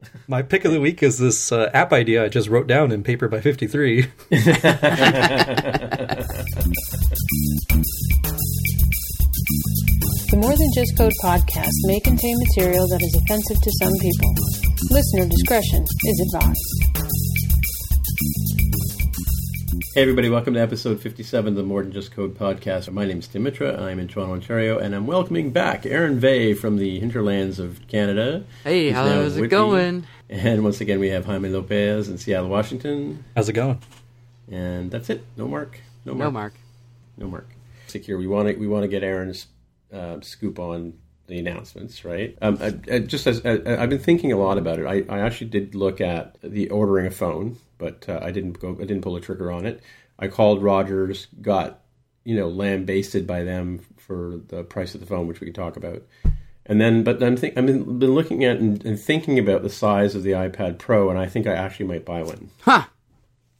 My pick of the week is this uh, app idea I just wrote down in Paper by 53. The More Than Just Code podcast may contain material that is offensive to some people. Listener discretion is advised. Hey everybody, welcome to episode 57 of the More Than Just Code podcast. My name is Tim Mitra, I'm in Toronto, Ontario, and I'm welcoming back Aaron Vegh from the hinterlands of Canada. Hey, He's now how's it Whitby. going? And once again, we have Jaime Lopez in Seattle, Washington. How's it going? And that's it. No Mark. No Mark. No, Mark. No Mark. Secure. We want to we want to get Aaron's uh, scoop on the announcements, right? Um, I, I, just as I, I've been thinking a lot about it, I, I actually did look at the ordering a phone, but uh, I didn't go. I didn't pull the trigger on it. I called Rogers, got you know lambasted by them for the price of the phone, which we can talk about. And then, but I'm think I've been, been looking at and, and thinking about the size of the iPad Pro, and I think I actually might buy one. Huh.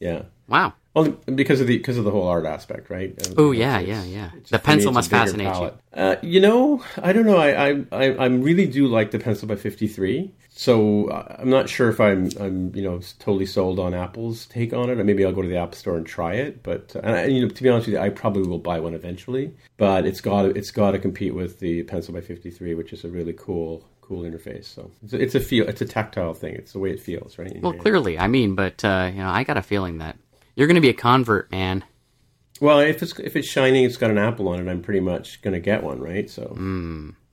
Yeah. Wow. Well, because of the because of the whole art aspect, right? Oh, yeah, yeah, yeah. The me, pencil must fascinate you. Uh, you know, I don't know. I I, I really do like the pencil by fifty three. So uh, I'm not sure if I'm I'm you know totally sold on Apple's take on it. Or maybe I'll go to the App Store and try it. But uh, and I, you know, to be honest with you, I probably will buy one eventually. But it's got it's got to compete with the pencil by fifty three, which is a really cool cool interface. So it's a, it's a feel it's a tactile thing. It's the way it feels, right? Well, clearly, I mean, but uh, you know, I got a feeling that you're going to be a convert, man. Well, if it's if it's shining, it's got an apple on it. I'm pretty much gonna get one, right? So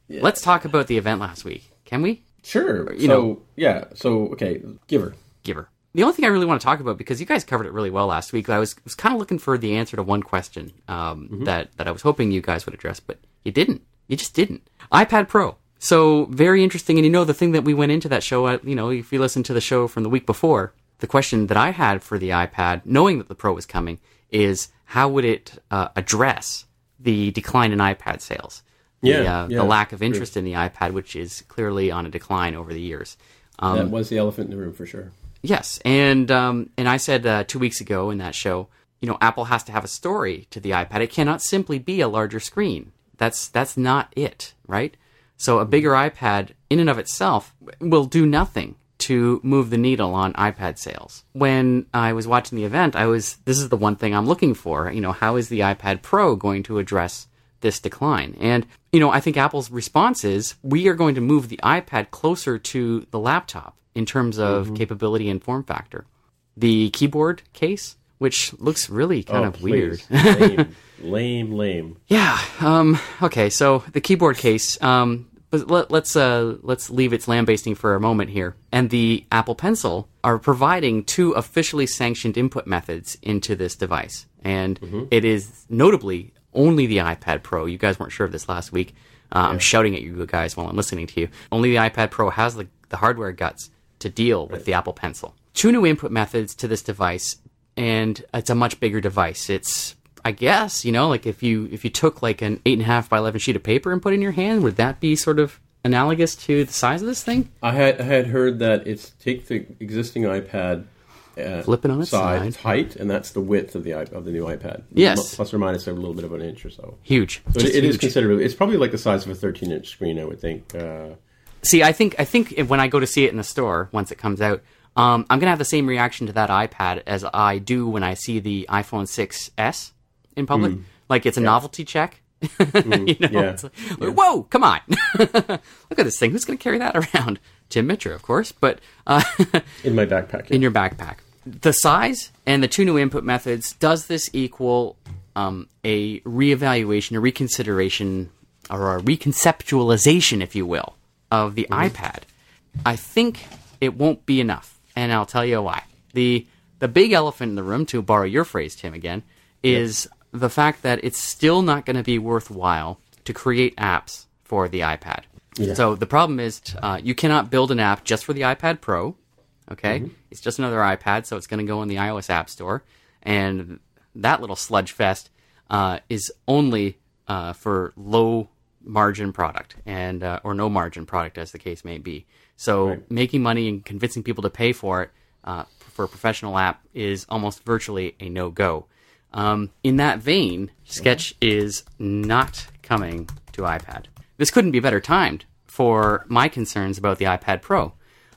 Let's talk about the event last week, can we? sure. You so know- yeah. So okay, giver. Giver. The only thing I really want to talk about because you guys covered it really well last week. I was was kind of looking for the answer to one question um, Mm-hmm. that that I was hoping you guys would address, but you didn't. You just didn't. iPad Pro. So very interesting. And you know the thing that we went into that show. uh, You know, if you listen to the show from the week before, the question that I had for the iPad, knowing that the Pro was coming, is how would it uh, address the decline in iPad sales? The, Yeah, uh, yeah, the lack of interest in the iPad, which is clearly on a decline over the years. Um, that was the elephant in the room for sure. Yes, and um, and I said uh, two weeks ago in that show, you know, Apple has to have a story to the iPad. It cannot simply be a larger screen. That's that's not it, right? So a bigger iPad, in and of itself, will do nothing to move the needle on iPad sales. When I was watching the event, I was this is the one thing I'm looking for. You know, how is the iPad Pro going to address this decline. And, you know, I think Apple's response is we are going to move the iPad closer to the laptop in terms of capability and form factor. The keyboard case, which looks really kind oh, of weird. lame, lame, lame. Yeah. Um, okay. So the keyboard case. Um, let, let's uh, let's leave its lambasting for a moment here. And the Apple Pencil are providing two officially sanctioned input methods into this device, and it is notably only the iPad Pro. You guys weren't sure of this last week. Uh, I'm shouting at you guys while I'm listening to you. Only the iPad Pro has the, the hardware guts to deal with the Apple Pencil. Two new input methods to this device, and it's a much bigger device. It's I guess you know, like if you if you took like an eight and a half by eleven sheet of paper and put it in your hand, would that be sort of analogous to the size of this thing? I had I had heard that it's take the existing iPad, uh, Flip it on its side, side. height, and that's the width of the of the new iPad. Yes. plus or minus a little bit of an inch or so. Huge. So it, is huge. considerable. It's probably like the size of a 13 inch screen, I would think. Uh, See, I think I think if, when I go to see it in the store once it comes out, um, I'm gonna have the same reaction to that iPad as I do when I see the iPhone 6s in public. Like it's a novelty check. you know, yeah. like, whoa, come on! Look at this thing. Who's gonna carry that around? Tim Mitchell, of course, but uh, in my backpack. in your backpack. The size and the two new input methods, does this equal um, a reevaluation, a reconsideration, or a reconceptualization, if you will, of the iPad? I think it won't be enough, and I'll tell you why. The the big elephant in the room, to borrow your phrase, Tim, again, is the fact that it's still not going to be worthwhile to create apps for the iPad. Yeah. So the problem is uh, you cannot build an app just for the iPad Pro. Okay, it's just another iPad, so it's going to go in the iOS App Store, and that little sludge fest uh, is only uh, for low margin product and uh, or no margin product, as the case may be. So making money and convincing people to pay for it uh, for a professional app is almost virtually a no go. Um, in that vein, Sketch is not coming to iPad. This couldn't be better timed for my concerns about the iPad Pro.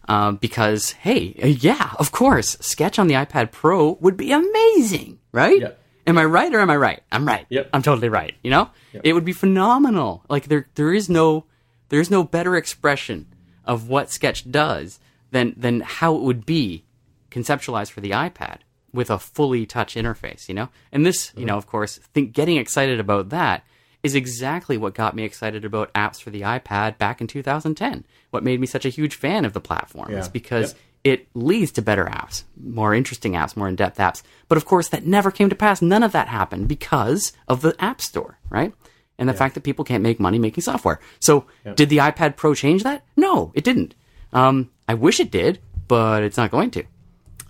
Um, because, hey, uh, yeah, of course, Sketch on the iPad Pro would be amazing, right? Yep. Am I right or am I right? I'm right. Yep. I'm totally right. You know, it would be phenomenal. Like there, there is no, there is no better expression of what Sketch does than than how it would be conceptualized for the iPad with a fully touch interface. You know, and this, you know, of course, think getting excited about that is exactly what got me excited about apps for the iPad back in 2010. What made me such a huge fan of the platform is because Yep. it leads to better apps, more interesting apps, more in depth apps. But of course, that never came to pass. None of that happened because of the App Store, right? And the fact that people can't make money making software. So, did the iPad Pro change that? No, it didn't. Um, I wish it did, but it's not going to.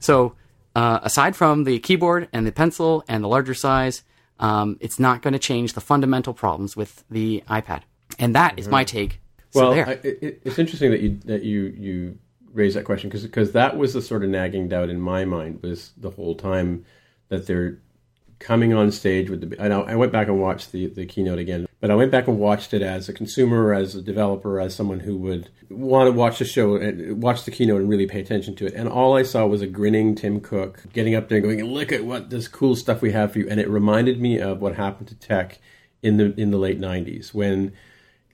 So, uh, aside from the keyboard and the pencil and the larger size, um, it's not going to change the fundamental problems with the iPad. And that is my take. So well, there. I, it, it's interesting that you that you you raised that question because that was the sort of nagging doubt in my mind was the whole time that they're coming on stage with the. I, know, I went back and watched the the keynote again, but I went back and watched it as a consumer, as a developer, as someone who would want to watch the show and watch the keynote and really pay attention to it. And all I saw was a grinning Tim Cook getting up there and going, "Look at what this cool stuff we have for you," and it reminded me of what happened to tech in the in the late '90s when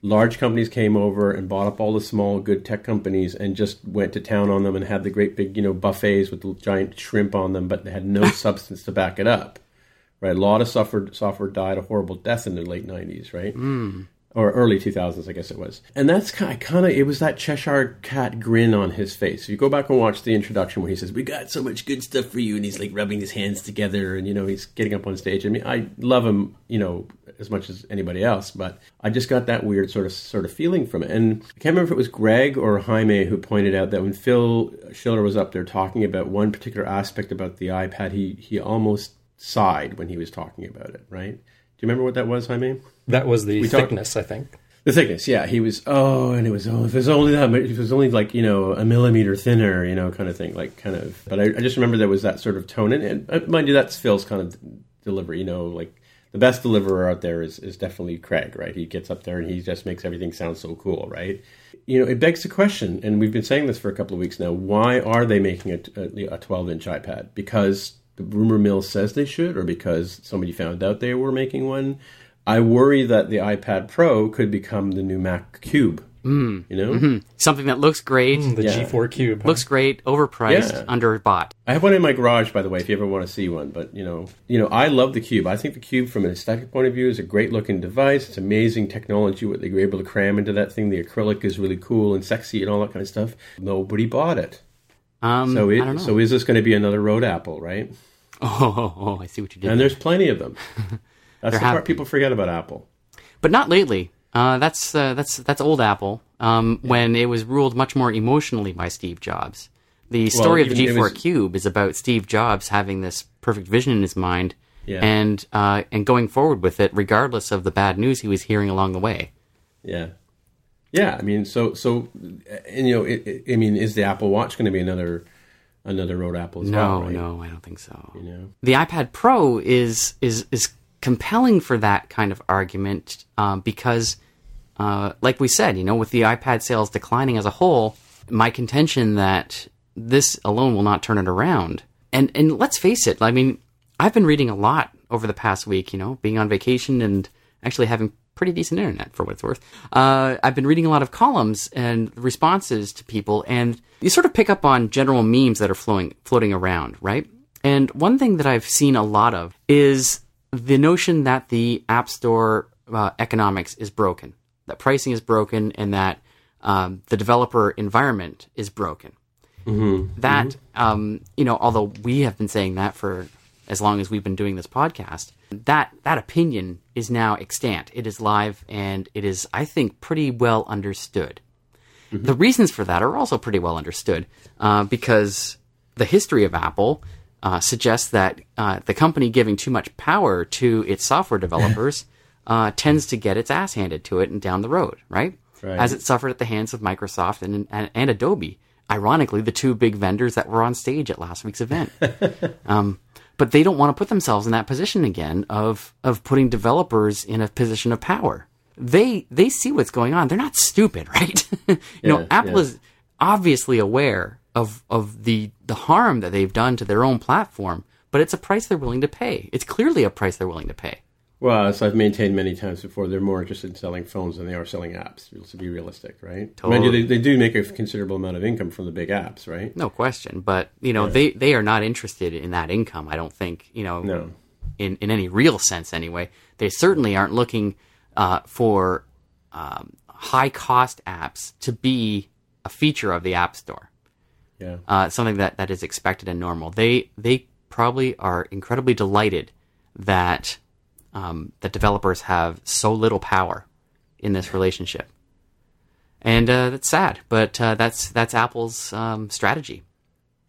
large companies came over and bought up all the small good tech companies and just went to town on them and had the great big you know buffets with the giant shrimp on them but they had no substance to back it up right? A lot of software software died a horrible death in the late 90s right? Hmm. Or early 2000s i guess it was. And that's kind of, kind of it was that cheshire cat grin on his face. If you go back and watch the introduction where he says we got so much good stuff for you and he's like rubbing his hands together and you know he's getting up on stage. I mean i love him you know as much as anybody else but i just got that weird sort of sort of feeling from it. And i can't remember if it was greg or jaime who pointed out that when phil schiller was up there talking about one particular aspect about the ipad he he almost sighed when he was talking about it right do you remember what that was jaime That was the We talked- thickness, I think. the thickness, yeah. He was, oh, and it was, oh, if it was only that, if it was only like, you know, a millimeter thinner, you know, kind of thing, like kind of. But I, I just remember there was that sort of tone. And, and uh, mind you, that's Phil's kind of delivery, you know, like the best deliverer out there is, is definitely Craig, right? He gets up there and he just makes everything sound so cool, right? You know, it begs the question, and we've been saying this for a couple of weeks now why are they making a, a 12 inch iPad? Because the rumor mill says they should, or because somebody found out they were making one? I worry that the iPad Pro could become the new Mac Cube. Mm. You know, Something that looks great, The Yeah. G4 Cube. huh? looks great, overpriced, Yeah. underbought. I have one in my garage, by the way, if you ever want to see one. But you know, you know, I love the Cube. I think the Cube, from an aesthetic point of view, is a great looking device. It's amazing technology what they were able to cram into that thing. The acrylic is really cool and sexy and all that kind of stuff. Nobody bought it. Um, So, it, so is this going to be another Road Apple, right? oh, oh, oh, I see what you did. And there. there's plenty of them. That's the part been. people forget about Apple. but not lately. Uh, that's uh, that's that's old Apple. Um, when it was ruled much more emotionally by Steve Jobs. The story of the G4 was- Cube is about Steve Jobs having this perfect vision in his mind, Yeah. and uh, and going forward with it, regardless of the bad news he was hearing along the way. Yeah. Yeah, I mean, so so, and you know, it, it, I mean, is the Apple Watch going to be another another road Apple as no, well? right? no, I don't think so. You know, the iPad Pro is is is compelling for that kind of argument um, because, uh, like we said, you know, with the iPad sales declining as a whole, my contention that this alone will not turn it around. And and let's face it, I mean, I've been reading a lot over the past week. You know, being on vacation and actually having pretty decent internet for what it's worth. Uh, I've been reading a lot of columns and responses to people, and you sort of pick up on general memes that are flowing floating around, right? And one thing that I've seen a lot of is the notion that the App Store uh, economics is broken, that pricing is broken, and that um, the developer environment is broken. That, Um, you know, although we have been saying that for as long as we've been doing this podcast, that that opinion is now extant. It is live, and it is, I think, pretty well understood. The reasons for that are also pretty well understood uh, because the history of Apple uh, suggests that uh, the company giving too much power to its software developers uh, tends to get its ass handed to it and down the road, right? Right. As it suffered at the hands of Microsoft and, and, and Adobe. Ironically, the two big vendors that were on stage at last week's event. um, but they don't want to put themselves in that position again of of putting developers in a position of power. They they see what's going on. They're not stupid, right? you know, Apple yeah. is obviously aware of of the the harm that they've done to their own platform, but it's a price they're willing to pay. It's clearly a price they're willing to pay. Well, as I've maintained many times before, they're more interested in selling phones than they are selling apps. To be realistic, right? You, they, they do make a considerable amount of income from the big apps, right? No question, but you know, they they are not interested in that income. I don't think you know. No. in, in any real sense anyway. They certainly aren't looking uh, for um, high cost apps to be a feature of the App Store, Yeah. uh, something that, that is expected and normal. They they probably are incredibly delighted that um, that developers have so little power in this relationship, and uh, that's sad. But uh, that's that's Apple's um, strategy.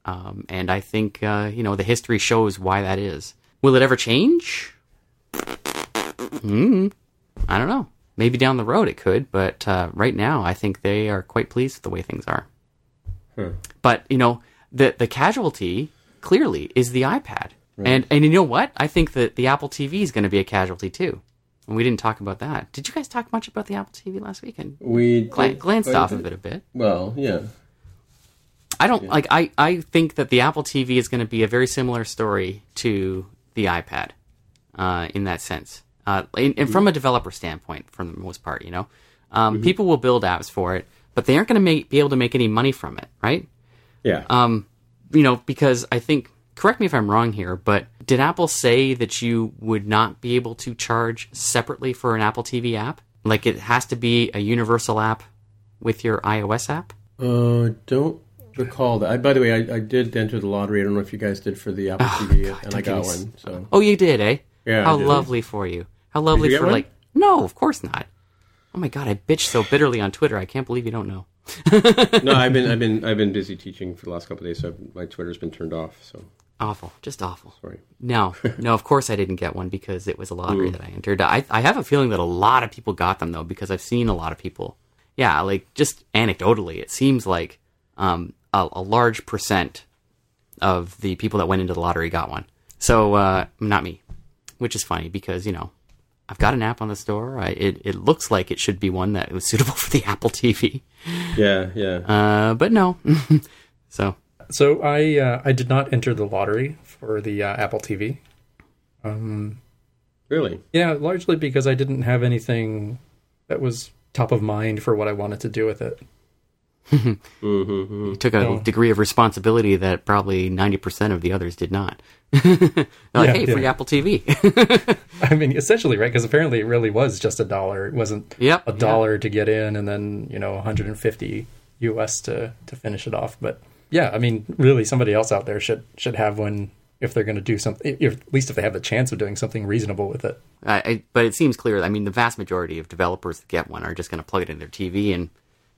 Um, and I think uh, you know the history shows why that is. Will it ever change? Hmm. I don't know. Maybe down the road it could, but uh, right now I think they are quite pleased with the way things are. But you know, the the casualty clearly is the iPad, and and you know what? I think that the Apple TV is going to be a casualty too. And we didn't talk about that. Did you guys talk much about the Apple TV last weekend? We did- glanced off of it a bit. Well, yeah. I don't like. I I think that the Apple TV is going to be a very similar story to the iPad, uh, in that sense, uh, and, and from a developer standpoint, for the most part, you know, um, people will build apps for it, but they aren't going to be able to make any money from it, right? Yeah. Um, you know, because I think. Correct me if I'm wrong here, but did Apple say that you would not be able to charge separately for an Apple TV app? Like it has to be a universal app with your iOS app? Uh, don't recall that. I, by the way, I, I did enter the lottery. I don't know if you guys did for the Apple TV, and I got one. So Oh, you did, eh? Yeah, How lovely for you. How lovely for one? like. No, of course not. Oh my god, I bitched so bitterly on Twitter. I can't believe you don't know. no, I've been I've been I've been busy teaching for the last couple of days, so my Twitter's been turned off. So Awful, just awful. sorry. No, no, of course I didn't get one because it was a lottery that I entered. I, I have a feeling that a lot of people got them though because I've seen a lot of people. Yeah, like just anecdotally, it seems like um, a, a large percent of the people that went into the lottery got one. So uh, not me, which is funny because you know I've got an app on the store. I, it it looks like it should be one that was suitable for the Apple TV, Yeah, yeah. uh, but no. so So I uh, I did not enter the lottery for the uh, Apple TV. really? Yeah, largely because I didn't have anything that was top of mind for what I wanted to do with it. you took a No. degree of responsibility that probably ninety percent of the others did not. They're like, Yeah, hey, free. Apple TV. I mean, essentially, right? Because apparently, it really was just a dollar. It wasn't Yep, a yeah. dollar to get in, and then you know, 150 US to to finish it off. But yeah, I mean, really, somebody else out there should should have one if they're going to do something. If, at least if they have the chance of doing something reasonable with it. I, I, but it seems clear. I mean, the vast majority of developers that get one are just going to plug it in their TV and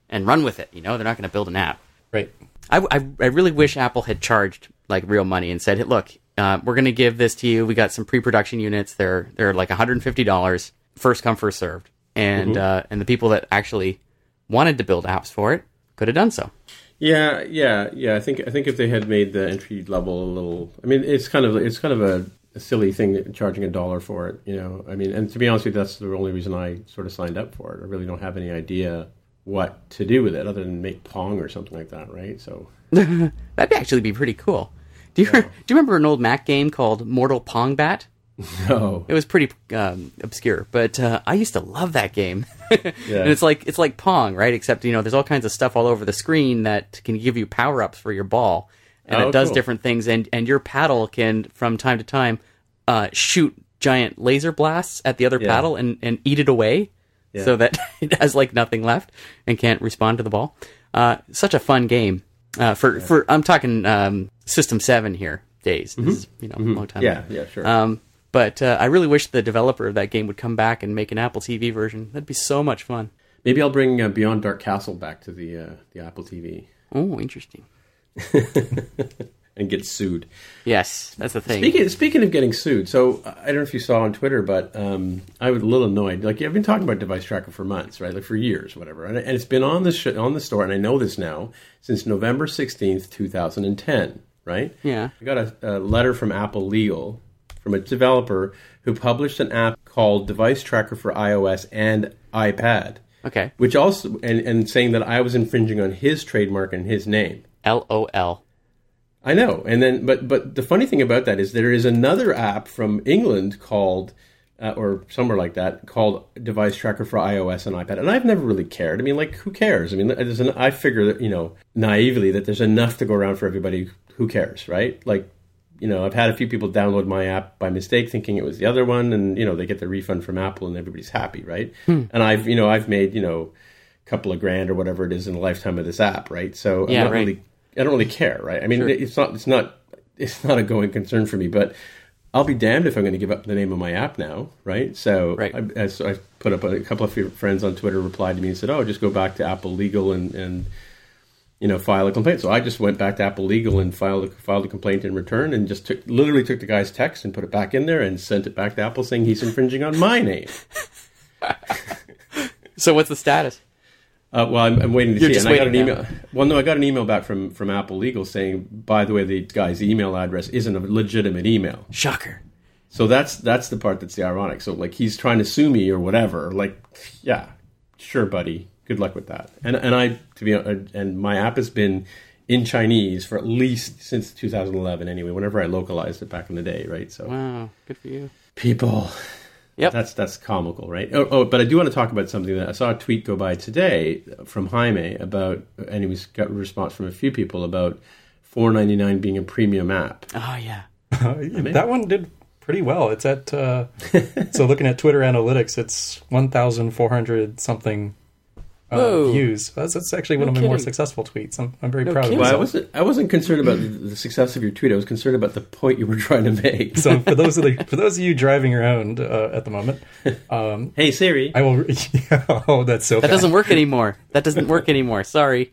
and run with it. You know, they're not going to build an app. Right. I, I, I really wish Apple had charged like real money and said, hey, "Look, uh, we're going to give this to you. We got some pre-production units. They're they're like 150 dollars, first come first served, and uh, and the people that actually wanted to build apps for it, could have done so. Yeah, yeah, yeah. I think I think if they had made the entry level a little, I mean, it's kind of it's kind of a, a silly thing charging a dollar for it. You know, I mean, and to be honest with you, that's the only reason I sort of signed up for it. I really don't have any idea what to do with it other than make Pong or something like that, right? So That'd actually be pretty cool. Do you do you remember an old Mac game called Mortal Pongbat? no, It was pretty um, obscure, but uh, I used to love that game. yeah. and it's like it's like Pong, right? Except you know, there's all kinds of stuff all over the screen that can give you power ups for your ball, and Oh, it does cool. different things. And and your paddle can, from time to time, uh, shoot giant laser blasts at the other Yeah. paddle and and eat it away, so that it has like nothing left and can't respond to the ball. Uh, such a fun game. Uh, for for I'm talking um, System Seven here days. This is you know a long time. yeah, ago. yeah, sure. Um, but uh, I really wish the developer of that game would come back and make an Apple TV version. That'd be so much fun. Maybe I'll bring uh, Beyond Dark Castle back to the uh, the Apple TV Oh, interesting. and get sued. Yes, that's the thing. Speaking speaking of getting sued, so I don't know if you saw on Twitter, but um, I was a little annoyed. Like I've been talking about Device Tracker for months, right? Like for years, whatever, and, and it's been on the sh- on the store, and I know this now since November sixteenth, two thousand and ten, right? Yeah. I got a, a letter from Apple Legal from a developer who published an app called Device Tracker for iOS and iPad, Okay. which also and, and saying that I was infringing on his trademark and his name. L O L. I know, and then but but the funny thing about that is there is another app from England called uh, or somewhere like that called Device Tracker for iOS and iPad, and I've never really cared. I mean, like who cares? I mean, there's an, I figure that you know naively that there's enough to go around for everybody. Who cares, right? Like you know, I've had a few people download my app by mistake, thinking it was the other one, and you know they get the refund from Apple, and everybody's happy, right? Hmm. And I've you know I've made you know a couple of grand or whatever it is in the lifetime of this app, right? So Yeah, I'm not right. really I don't really care, right? I mean, it's not it's not it's not a going concern for me, but I'll be damned if I'm going to give up the name of my app now, right? So, Right. I, as I put up a couple of friends on Twitter replied to me and said, "Oh, just go back to Apple Legal and and you know file a complaint." So I just went back to Apple Legal and filed a, filed a complaint in return, and just took literally took the guy's text and put it back in there and sent it back to Apple saying he's infringing on my name. So what's the status? Uh, well, I'm, I'm waiting to You're see. just and I got an email. Well, no, I got an email back from from Apple Legal saying, by the way, the guy's email address isn't a legitimate email. Shocker. So that's that's the part that's the ironic. So like he's trying to sue me or whatever. Like, yeah, sure, buddy. Good luck with that. And and I to be and my app has been in Chinese for at least since 2011. Anyway, whenever I localized it back in the day, right? So Wow, good for you. people. Yep. That's that's comical, right? Oh, oh, but I do want to talk about something that I saw a tweet go by today from Jaime about, and he was got a response from a few people about 4.99 being a premium app. Oh yeah. that one did pretty well. It's at uh, so looking at Twitter analytics, it's one thousand four hundred something uh, views. That's, that's actually one No of my more successful tweets. I'm, I'm very No proud kidding. of Well, I wasn't I wasn't concerned about the, the success of your tweet. I was concerned about the point you were trying to make. So for those of the, for those of you driving around uh, at the moment, um, hey Siri, I will. oh, that's so. That doesn't work anymore. That doesn't work anymore. Sorry.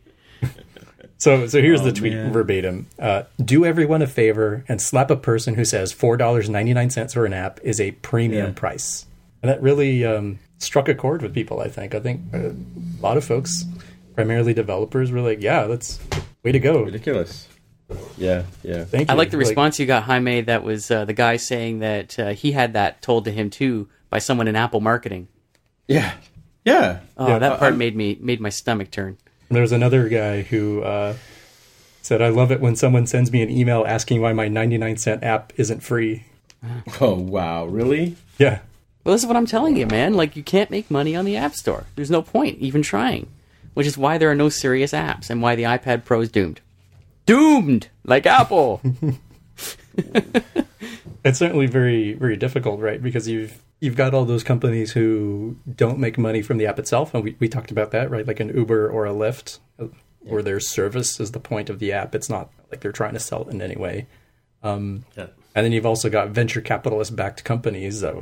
So, so here's Oh, the tweet man. verbatim. Uh, Do everyone a favor and slap a person who says four dollars ninety nine cents for an app is a premium Yeah. price. And that really um, struck a chord with people. I think. I think uh, a lot of folks, primarily developers, were like, "Yeah, that's way to go." ridiculous. Yeah, yeah. Thank you. I like the response you got, Jaime. That was uh, the guy saying that uh, he had that told to him too by someone in Apple marketing. Yeah, yeah. Oh, Yeah, that I- part I'm- made me made my stomach turn. There was another guy who uh, said, "I love it when someone sends me an email asking why my ninety nine cent app isn't free." Oh wow, really? Yeah, Well, this is what I'm telling you, man. Like, you can't make money on the App Store. There's no point even trying, which is why there are no serious apps and why the iPad Pro is doomed. Doomed! Like Apple! it's certainly very very difficult right because you've you've got all those companies who don't make money from the app itself and we, we talked about that right like an uber or a lyft uh, where their service is the point of the app it's not like they're trying to sell it in any way Yeah. and then you've also got venture capitalist backed companies that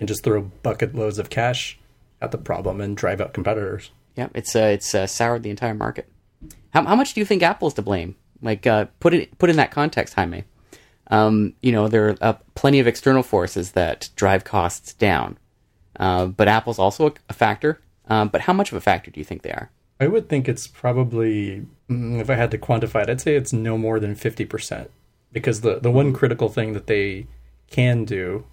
can just throw bucket loads of cash at the problem and drive out competitors yeah, it's, uh, it's uh, soured the entire market. How, how much do you think Apple's to blame? Like, uh, put it put in that context, Jaime. Um, you know, there are uh, plenty of external forces that drive costs down, uh, but Apple's also a, a factor. Um, but how much of a factor do you think they are? I would think it's probably, if I had to quantify it, I'd say it's no more than 50%. Because the, the one critical thing that they can do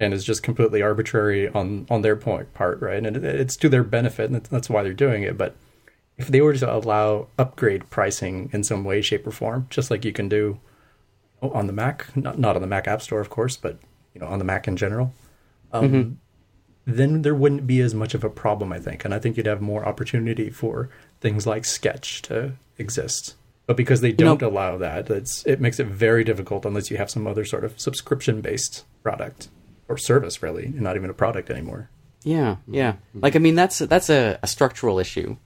and is just completely arbitrary on, on their point part, right? And it, it's to their benefit, and that's why they're doing it. But if they were to allow upgrade pricing in some way, shape, or form, just like you can do on the Mac, not, not on the Mac App Store, of course, but you know on the Mac in general, um, Mm-hmm. then there wouldn't be as much of a problem, I think, and I think you'd have more opportunity for things like Sketch to exist. But because they don't allow that, it's it makes it very difficult unless you have some other sort of subscription based product or service, really, and not even a product anymore. Yeah, yeah. Like I mean, that's that's a, a structural issue.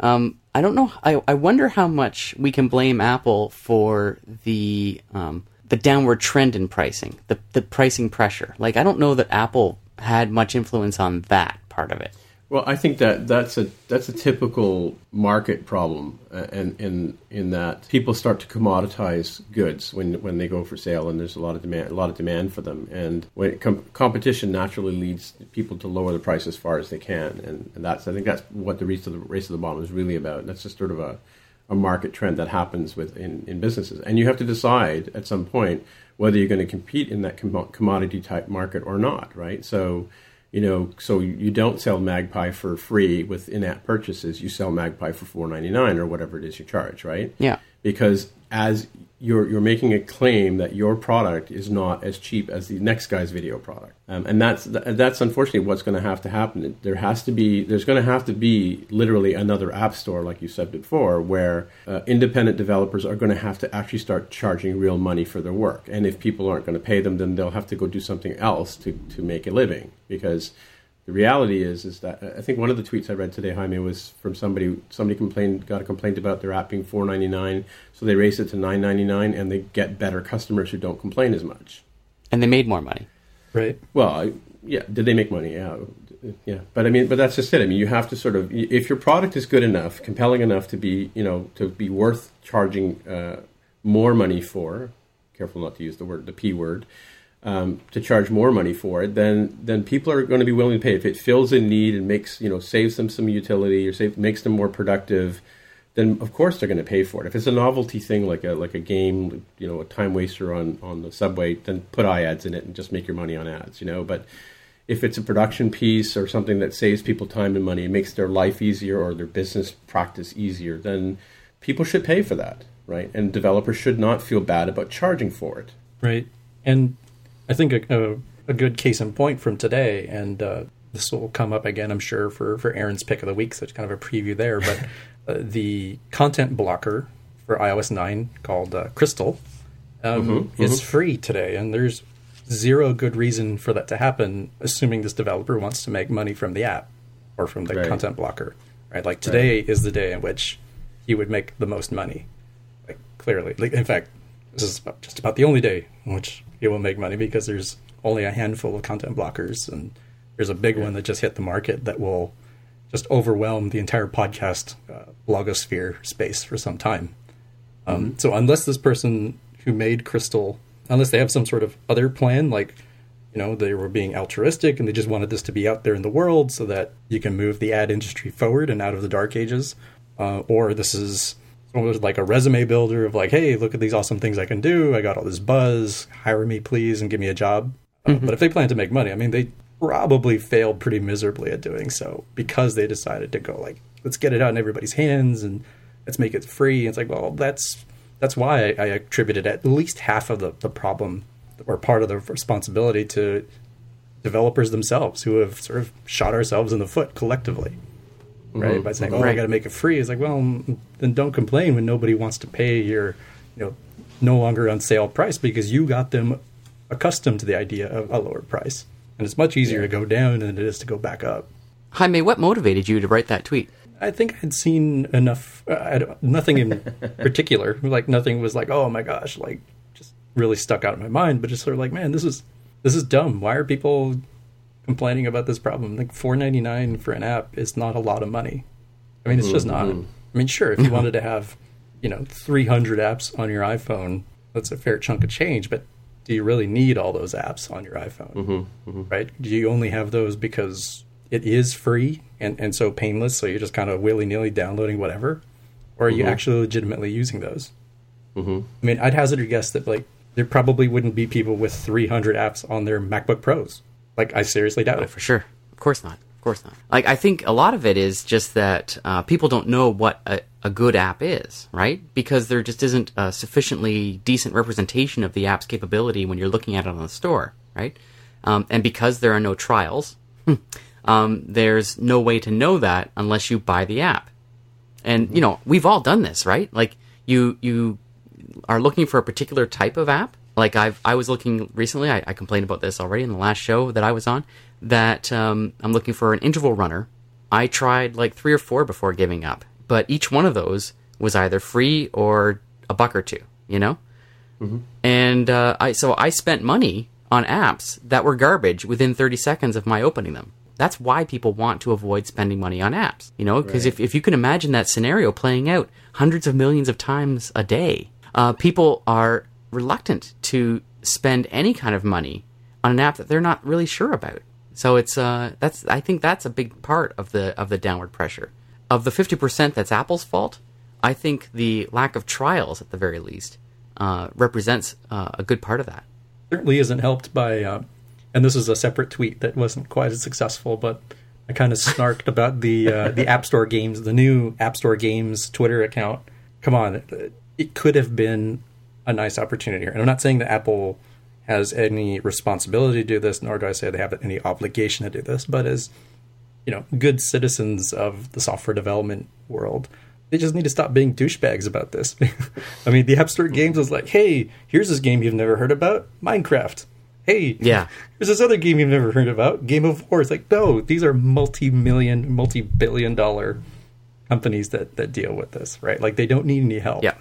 Um, I don't know. I I wonder how much we can blame Apple for the um, the downward trend in pricing, the the pricing pressure. Like I don't know that Apple had much influence on that part of it. Well, I think that that's a that's a typical market problem, uh, and in in that people start to commoditize goods when when they go for sale, and there's a lot of demand a lot of demand for them, and when com- competition naturally leads people to lower the price as far as they can, and, and that's I think that's what the race to the race to the bottom is really about. And that's just sort of a a market trend that happens with in, in businesses, and you have to decide at some point whether you're going to compete in that com- commodity type market or not, right? So you know, so you don't sell Magpie for free with in-app purchases. You sell Magpie for four ninety nine or whatever it is you charge, right? Yeah. Because as you're you're making a claim that your product is not as cheap as the next guy's video product, um, and that's that's unfortunately what's going to have to happen. There has to be there's going to have to be literally another app store, like you said before, where uh, independent developers are going to have to actually start charging real money for their work. And if people aren't going to pay them, then they'll have to go do something else to to make a living because the reality is is that I think one of the tweets I read today, Jaime, was from somebody. Somebody complained, got a complaint about their app being four ninety nine, so they raised it to nine ninety nine, and they get better customers who don't complain as much. And they made more money. Right. Well, I, yeah, did they make money? Yeah, yeah. But I mean, but that's just it. I mean, you have to sort of, if your product is good enough, compelling enough to be, you know, to be worth charging uh, more money for. Careful not to use the word, the p word um, to charge more money for it, then then people are going to be willing to pay. If it fills a need and makes you know saves them some utility or save, makes them more productive, then of course they're going to pay for it. If it's a novelty thing like a like a game, you know, a time waster on on the subway, then put iAds in it and just make your money on ads, you know. But if it's a production piece or something that saves people time and money and makes their life easier or their business practice easier, then people should pay for that, right? And developers should not feel bad about charging for it. Right. And I think a, a, a good case in point from today, and uh, this will come up again, I'm sure, for, for Aaron's pick of the week, so it's kind of a preview there. But uh, the content blocker for iOS 9 called uh, Crystal um, is free today, and there's zero good reason for that to happen, assuming this developer wants to make money from the app or from the Right. content blocker. Right? Like today is the day in which he would make the most money. Like clearly, like in fact, this is about, just about the only day in which he will make money because there's only a handful of content blockers, and there's a big one that just hit the market that will just overwhelm the entire podcast uh, blogosphere space for some time. Um, So unless this person who made Crystal, unless they have some sort of other plan, like you know they were being altruistic and they just wanted this to be out there in the world so that you can move the ad industry forward and out of the dark ages, uh, or this is almost like a resume builder of like, hey, look at these awesome things I can do. I got all this buzz. Hire me, please, and give me a job. Uh, but if they plan to make money, I mean, they probably failed pretty miserably at doing so because they decided to go like, let's get it out in everybody's hands and let's make it free. it's like, well, that's that's why I, I attributed at least half of the, the problem or part of the responsibility to developers themselves who have sort of shot ourselves in the foot collectively. Right, by saying, "Oh, I got to make it free." It's like, well, then don't complain when nobody wants to pay your, you know, no longer on sale price because you got them accustomed to the idea of a lower price, and it's much easier to go down than it is to go back up. Jaime, what motivated you to write that tweet? I think I'd seen enough. Uh, I don't- nothing in particular. Like nothing was like, oh my gosh, like just really stuck out in my mind. But just sort of like, man, this is this is dumb. Why are people complaining about this problem? Like four ninety nine for an app is not a lot of money. I mean, it's just not. Mm-hmm. I mean, sure, if you wanted to have, you know, three hundred apps on your iPhone, that's a fair chunk of change. But do you really need all those apps on your iPhone? Mm-hmm, mm-hmm. Right? Do you only have those because it is free and, and so painless, so you're just kind of willy nilly downloading whatever, or are you actually legitimately using those? Mm-hmm. I mean, I'd hazard a guess that like there probably wouldn't be people with 300 apps on their MacBook Pros. Like, I seriously doubt Oh, it. for sure. Of course not. Of course not. Like I think a lot of it is just that uh, people don't know what a, a good app is, right? Because there just isn't a sufficiently decent representation of the app's capability when you're looking at it on the store, right? Um, and because there are no trials, um, there's no way to know that unless you buy the app. And you know, we've all done this, right? Like you you are looking for a particular type of app. Like I've I was looking recently. I, I complained about this already in the last show that I was on. That um, I'm looking for an interval runner. I tried like three or four before giving up, but each one of those was either free or a buck or two. You know, and uh, I so I spent money on apps that were garbage within 30 seconds of my opening them. That's why people want to avoid spending money on apps, you know, because if, if you can imagine that scenario playing out hundreds of millions of times a day, uh, people are reluctant to spend any kind of money on an app that they're not really sure about. So it's uh, that's I think that's a big part of the of the downward pressure. Of the 50% that's Apple's fault, I think the lack of trials at the very least uh, represents uh, a good part of that. certainly isn't helped by, uh, and this is a separate tweet that wasn't quite as successful, but I kind of snarked about the uh, the App Store games, the new App Store games Twitter account. Come on, it could have been a nice opportunity here. And I'm not saying that Apple has any responsibility to do this, nor do I say they have any obligation to do this, but as you know, good citizens of the software development world, they just need to stop being douchebags about this. I mean, the App Store mm-hmm. games was like, hey, here's this game you've never heard about, Minecraft. Hey, Yeah. here's this other game you've never heard about, Game of War. It's like, no, these are multi-million, multi-billion-dollar companies that that deal with this, right? Like, they don't need any help. Yeah.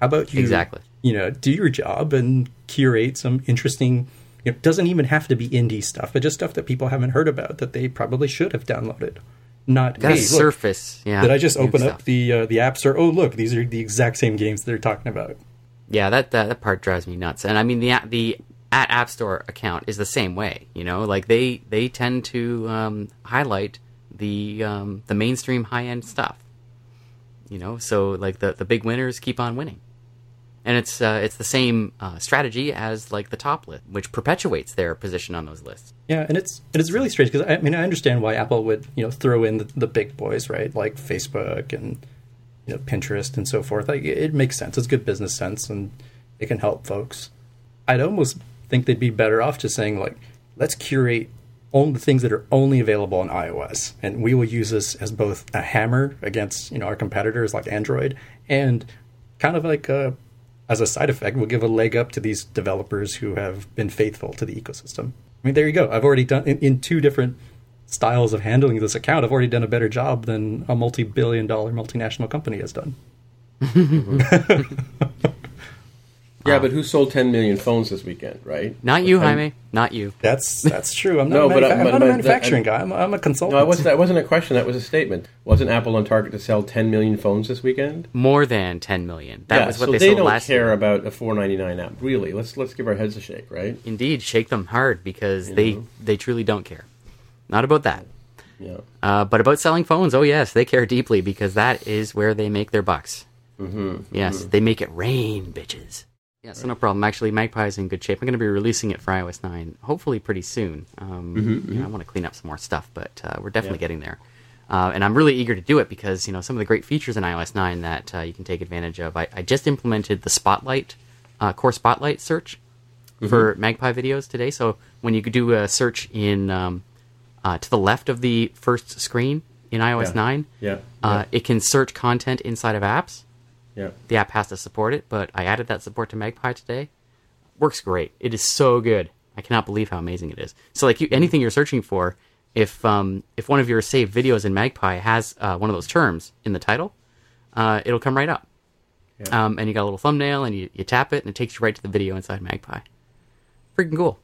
How about you? Exactly. You know, do your job and curate some interesting. You know, it doesn't even have to be indie stuff, but just stuff that people haven't heard about that they probably should have downloaded. Not hey, look, surface. Yeah. did I just open up the uh, the app store? Oh, look, these are the exact same games they're talking about. Yeah, that, that that part drives me nuts. And I mean the app- the at App Store account is the same way. You know, like they they tend to um, highlight the um, the mainstream high end stuff. You know, so like the the big winners keep on winning, and it's uh, it's the same uh, strategy as like the top list, which perpetuates their position on those lists. Yeah, and it's and it's really strange because I mean I understand why Apple would you know throw in the, the big boys right like Facebook and you know Pinterest and so forth. Like it, it makes sense. It's good business sense and it can help folks. I'd almost think they'd be better off just saying like let's curate only the things that are only available on iOS, and we will use this as both a hammer against you know our competitors like Android and kind of like a as a side effect, we'll give a leg up to these developers who have been faithful to the ecosystem. I mean, there you go. I've already done in, in two different styles of handling this account. I've already done a better job than a multi-billion-dollar multinational company has done. Yeah, but who sold 10 million phones this weekend, right? Not you, I'm- Jaime. Not you. That's that's true. I'm not, No, a, but I- manufa- I'm not a but- manufacturing guy. I'm, I'm a consultant. No, it wasn't, that wasn't a question. That was a statement. Wasn't Apple on target to sell 10 million phones this weekend? More than 10 million. That yeah, was what so they, they, sold don't last care year. about a 4.99 app. Really, let's let's give our heads a shake, right? Indeed, shake them hard because they they truly don't care. Not about that. Yeah. Uh, but about selling phones, oh yes, they care deeply because that is where they make their bucks. Mm-hmm. Yes, they make it rain, bitches. Yeah, so no problem. Actually, Magpie is in good shape. I'm going to be releasing it for iOS 9, hopefully pretty soon. Um, you know, I want to clean up some more stuff, but uh, we're definitely getting there. Uh, and I'm really eager to do it because you know some of the great features in iOS 9 that uh, you can take advantage of. I, I just implemented the Spotlight uh, Core Spotlight search for Magpie videos today. So when you could do a search in um, uh, to the left of the first screen in iOS Yeah. 9, Yeah. uh, it can search content inside of apps. Yeah. The app has to support it, but I added that support to Magpie today. Works great. It is so good. I cannot believe how amazing it is. So, like you, anything you're searching for, if um, if one of your saved videos in Magpie has uh, one of those terms in the title, uh, it'll come right up. Um, and you got a little thumbnail, and you, you tap it, and it takes you right to the video inside Magpie. Freaking cool.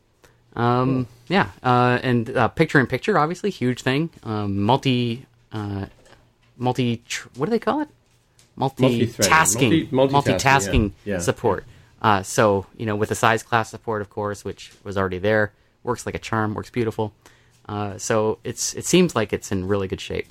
Um, Yeah, uh, and uh, picture in picture, obviously, huge thing. Um, multi, uh, multi, tr- what do they call it? Multitasking, Multi- multitasking, multitasking yeah, yeah. support. Uh, so you know, with the size class support, of course, which was already there, works like a charm, works beautiful. Uh, so it's it seems like it's in really good shape.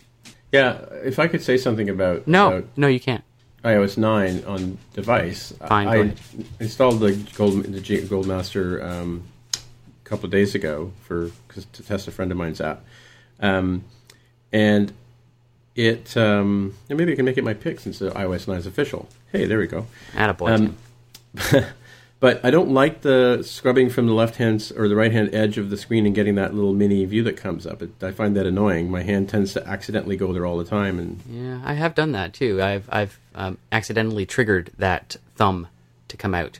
Yeah, if I could say something about No, about no, you can't. iOS 9 on device, Fine, go I installed the Gold the G- Goldmaster um, a couple of days ago for 'cause to test a friend of mine's app, um, and it um, and maybe I can make it my pick since the iOS 9 is official. Hey, there we go. Attaboy, Um. But I don't like the scrubbing from the left hand or the right hand edge of the screen and getting that little mini view that comes up. It, I find that annoying. My hand tends to accidentally go there all the time, and Yeah, I have done that too. I've I've um, accidentally triggered that thumb to come out.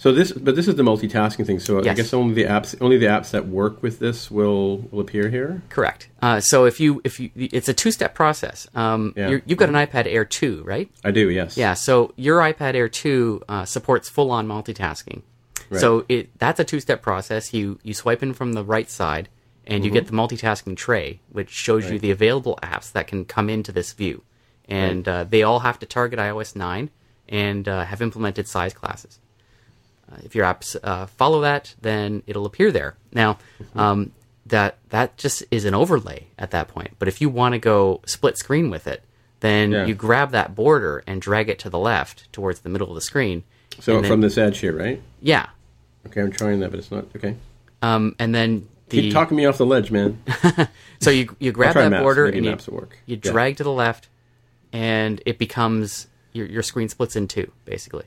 So this. But this is the multitasking thing. So I guess only the apps, only the apps that work with this will will appear here. Correct. Uh, so if you if you it's a two step process. Um, Yeah. you're, you've got an iPad Air two, right? I do. Yes. Yeah. So your iPad Air two uh, supports full on multitasking. Right. So it that's a two step process. You you swipe in from the right side, and you get the multitasking tray, which shows you the available apps that can come into this view, and uh, they all have to target iOS nine and uh, have implemented size classes. Uh, if your apps uh, follow that, then it'll appear there. Now, um, that that just is an overlay at that point. But if you want to go split screen with it, then Yeah. you grab that border and drag it to the left towards the middle of the screen. So then- from this edge here, right? yeah, Okay, I'm trying that, but it's not okay. um, and then the Keep talking me off the ledge, man. so you you grab that maps. border Maybe and you, will work. you Yeah. drag to the left, and it becomes your your screen splits in two basically.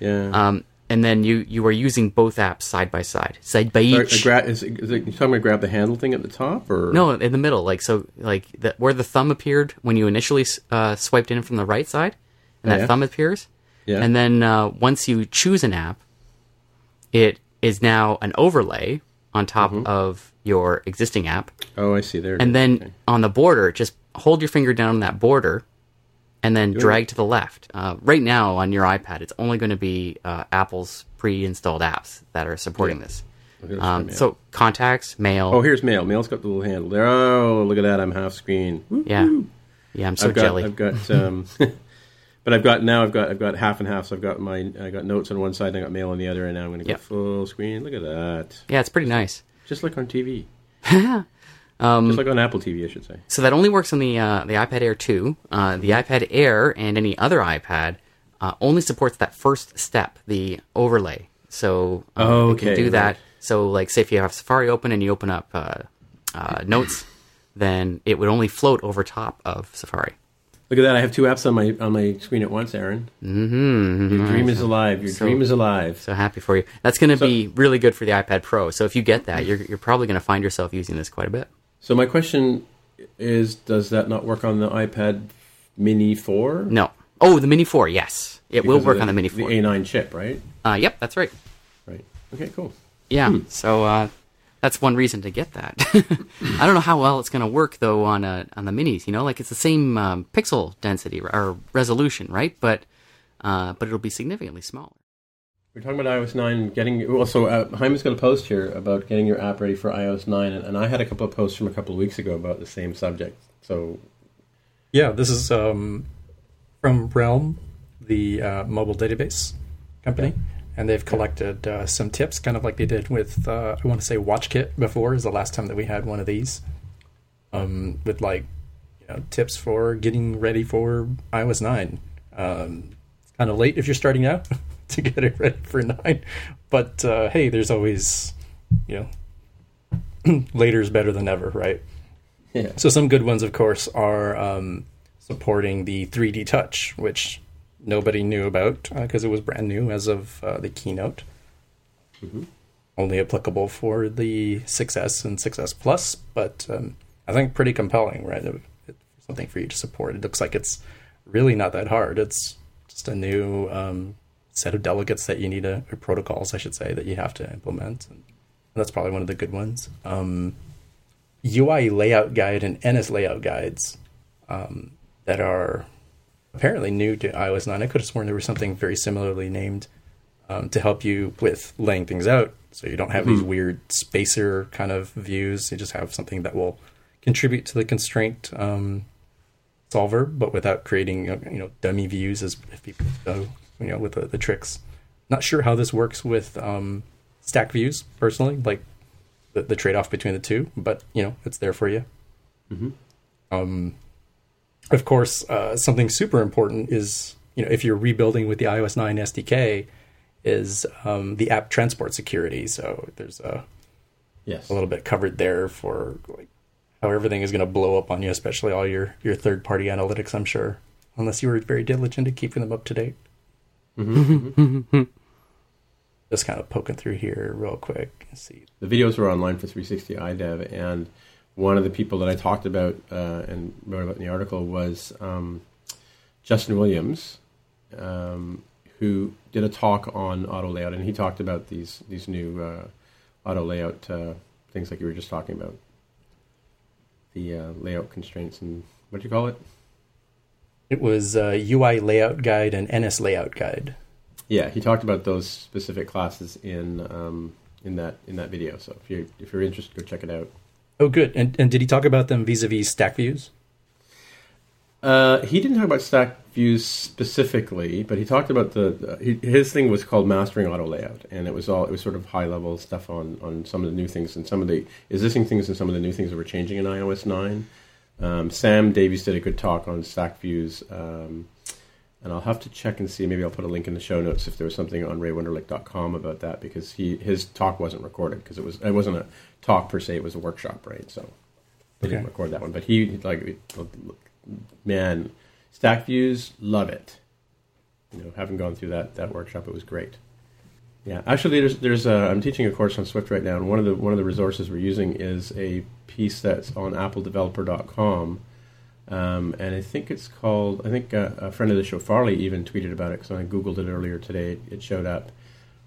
Yeah. Um, and then you you are using both apps side by side, side by each. gra- is, is it, you talking about grab the handle thing at the top, or No, in the middle, like so, like the, where the thumb appeared when you initially uh, swiped in from the right side, and Oh, that yeah. thumb appears. Yeah. And then uh, once you choose an app, it is now an overlay on top Mm-hmm. of your existing app, Oh, I see. There. it and then Okay. on the border, just hold your finger down on that border, and then drag to the left. Uh, right now on your iPad, it's only going to be uh, Apple's pre-installed apps that are supporting this. Let's try Um, so contacts, mail. oh, here's mail. Mail's got the little handle there. Oh, look at that! I'm half screen. Woo. yeah, yeah. I'm so I've got, jelly. I've got, um, but I've got now. I've got, I've got half and half. So I've got my, I got notes on one side, and I got mail on the other, and now I'm going to go Yep. full screen. Look at that! yeah, it's pretty nice. Just like on TV. Um, Just like on Apple TV, I should say. So that only works on the uh, the iPad Air 2. Uh, the iPad Air and any other iPad uh, only supports that first step, the overlay. So um, Oh, it can okay, do that. So like, say if you have Safari open and you open up uh, uh, Notes, then it would only float over top of Safari. Look at that! I have two apps on my on my screen at once, Aaron. Mm-hmm. Your dream is alive. Your So- dream is alive. So happy for you. That's going to be really good for the iPad Pro. So if you get that, you're you're probably going to find yourself using this quite a bit. So my question is, does that not work on the iPad Mini Four? No. Oh, the Mini 4. Yes, it will Because of work on the Mini 4. The A9 chip, right? Uh, yep, that's right. Right. Okay. Cool. Yeah. Hmm. So uh, that's one reason to get that. I don't know how well it's going to work though on uh, on the minis. You know, like it's the same um, pixel density or resolution, right? But uh, but it'll be significantly smaller. We're talking about iOS 9 and getting. Well, so uh, Jaime's got a post here about getting your app ready for iOS 9, and, and I had a couple of posts from a couple of weeks ago about the same subject. So Yeah, this is um, from Realm, the uh, mobile database company, and they've collected uh, some tips, kind of like they did with uh, I want to say WatchKit before is the last time that we had one of these, um, with like you know, tips for getting ready for iOS nine. Um, it's kind of late if you're starting out to get it ready for nine, but uh, hey, there's always you know later is better than ever, right? yeah, So some good ones, of course, are um, supporting the 3D Touch, which nobody knew about because it was brand new as of uh, the keynote. Mm-hmm. Only applicable for the 6S and 6S Plus, but um, I think pretty compelling, right? It- it's something for you to support. It looks like it's really not that hard. It's just a new um, set of delegates that you need to, or protocols, I should say, that you have to implement. And that's probably one of the good ones. Um, UI layout guide and NS layout guides um, that are apparently new to iOS 9. I could have sworn there was something very similarly named um, to help you with laying things out. So you don't have these weird spacer kind of views. You just have something that will contribute to the constraint um, solver, but without creating uh, you know dummy views as if people go you know with the, the tricks. Not sure how this works with um, stack views personally. Like the, the trade off between the two, but you know it's there for you. Um, of course, uh, something super important is you know if you're rebuilding with the iOS 9 SDK is um, the app transport security. So there's a, Yes. a little bit covered there for like how everything is going to blow up on you, especially all your your third party analytics. I'm sure, unless you were very diligent at keeping them up to date. Just kind of poking through here real quick. Let's see. the videos were online for 360 iDev, and one of the people that I talked about uh, and wrote about in the article was um, Justin Williams, um, who did a talk on auto layout, and he talked about these these new uh, auto layout uh, things like you were just talking about, the uh, layout constraints and what do you call it? It was uh, UI layout guide and NS layout guide. Yeah, he talked about those specific classes in um, in that in that video. So if you're if you're interested, go check it out. Oh, good. And and did he talk about them vis-a-vis stack views? Uh, he didn't talk about stack views specifically, but he talked about the he, his thing was called mastering auto layout, and it was all it was sort of high level stuff on on some of the new things and some of the existing things and some of the new things that were changing in iOS nine. Um, Sam Davies did a good talk on stack views, um, and I'll have to check and see. Maybe I'll put a link in the show notes if there was something on RayWenderlich.com about that because he his talk wasn't recorded because it was it wasn't a talk per se; it was a workshop, right? So they didn't record that one, but he like man, stack views, love it. You know, having gone through that that workshop, it was great. Yeah, actually, there's there's a, I'm teaching a course on Swift right now, and one of the one of the resources we're using is a piece that's on AppleDeveloper.com, um, and I think it's called. I think uh, a friend of the show, Farley, even tweeted about it because I googled it earlier today. It showed up,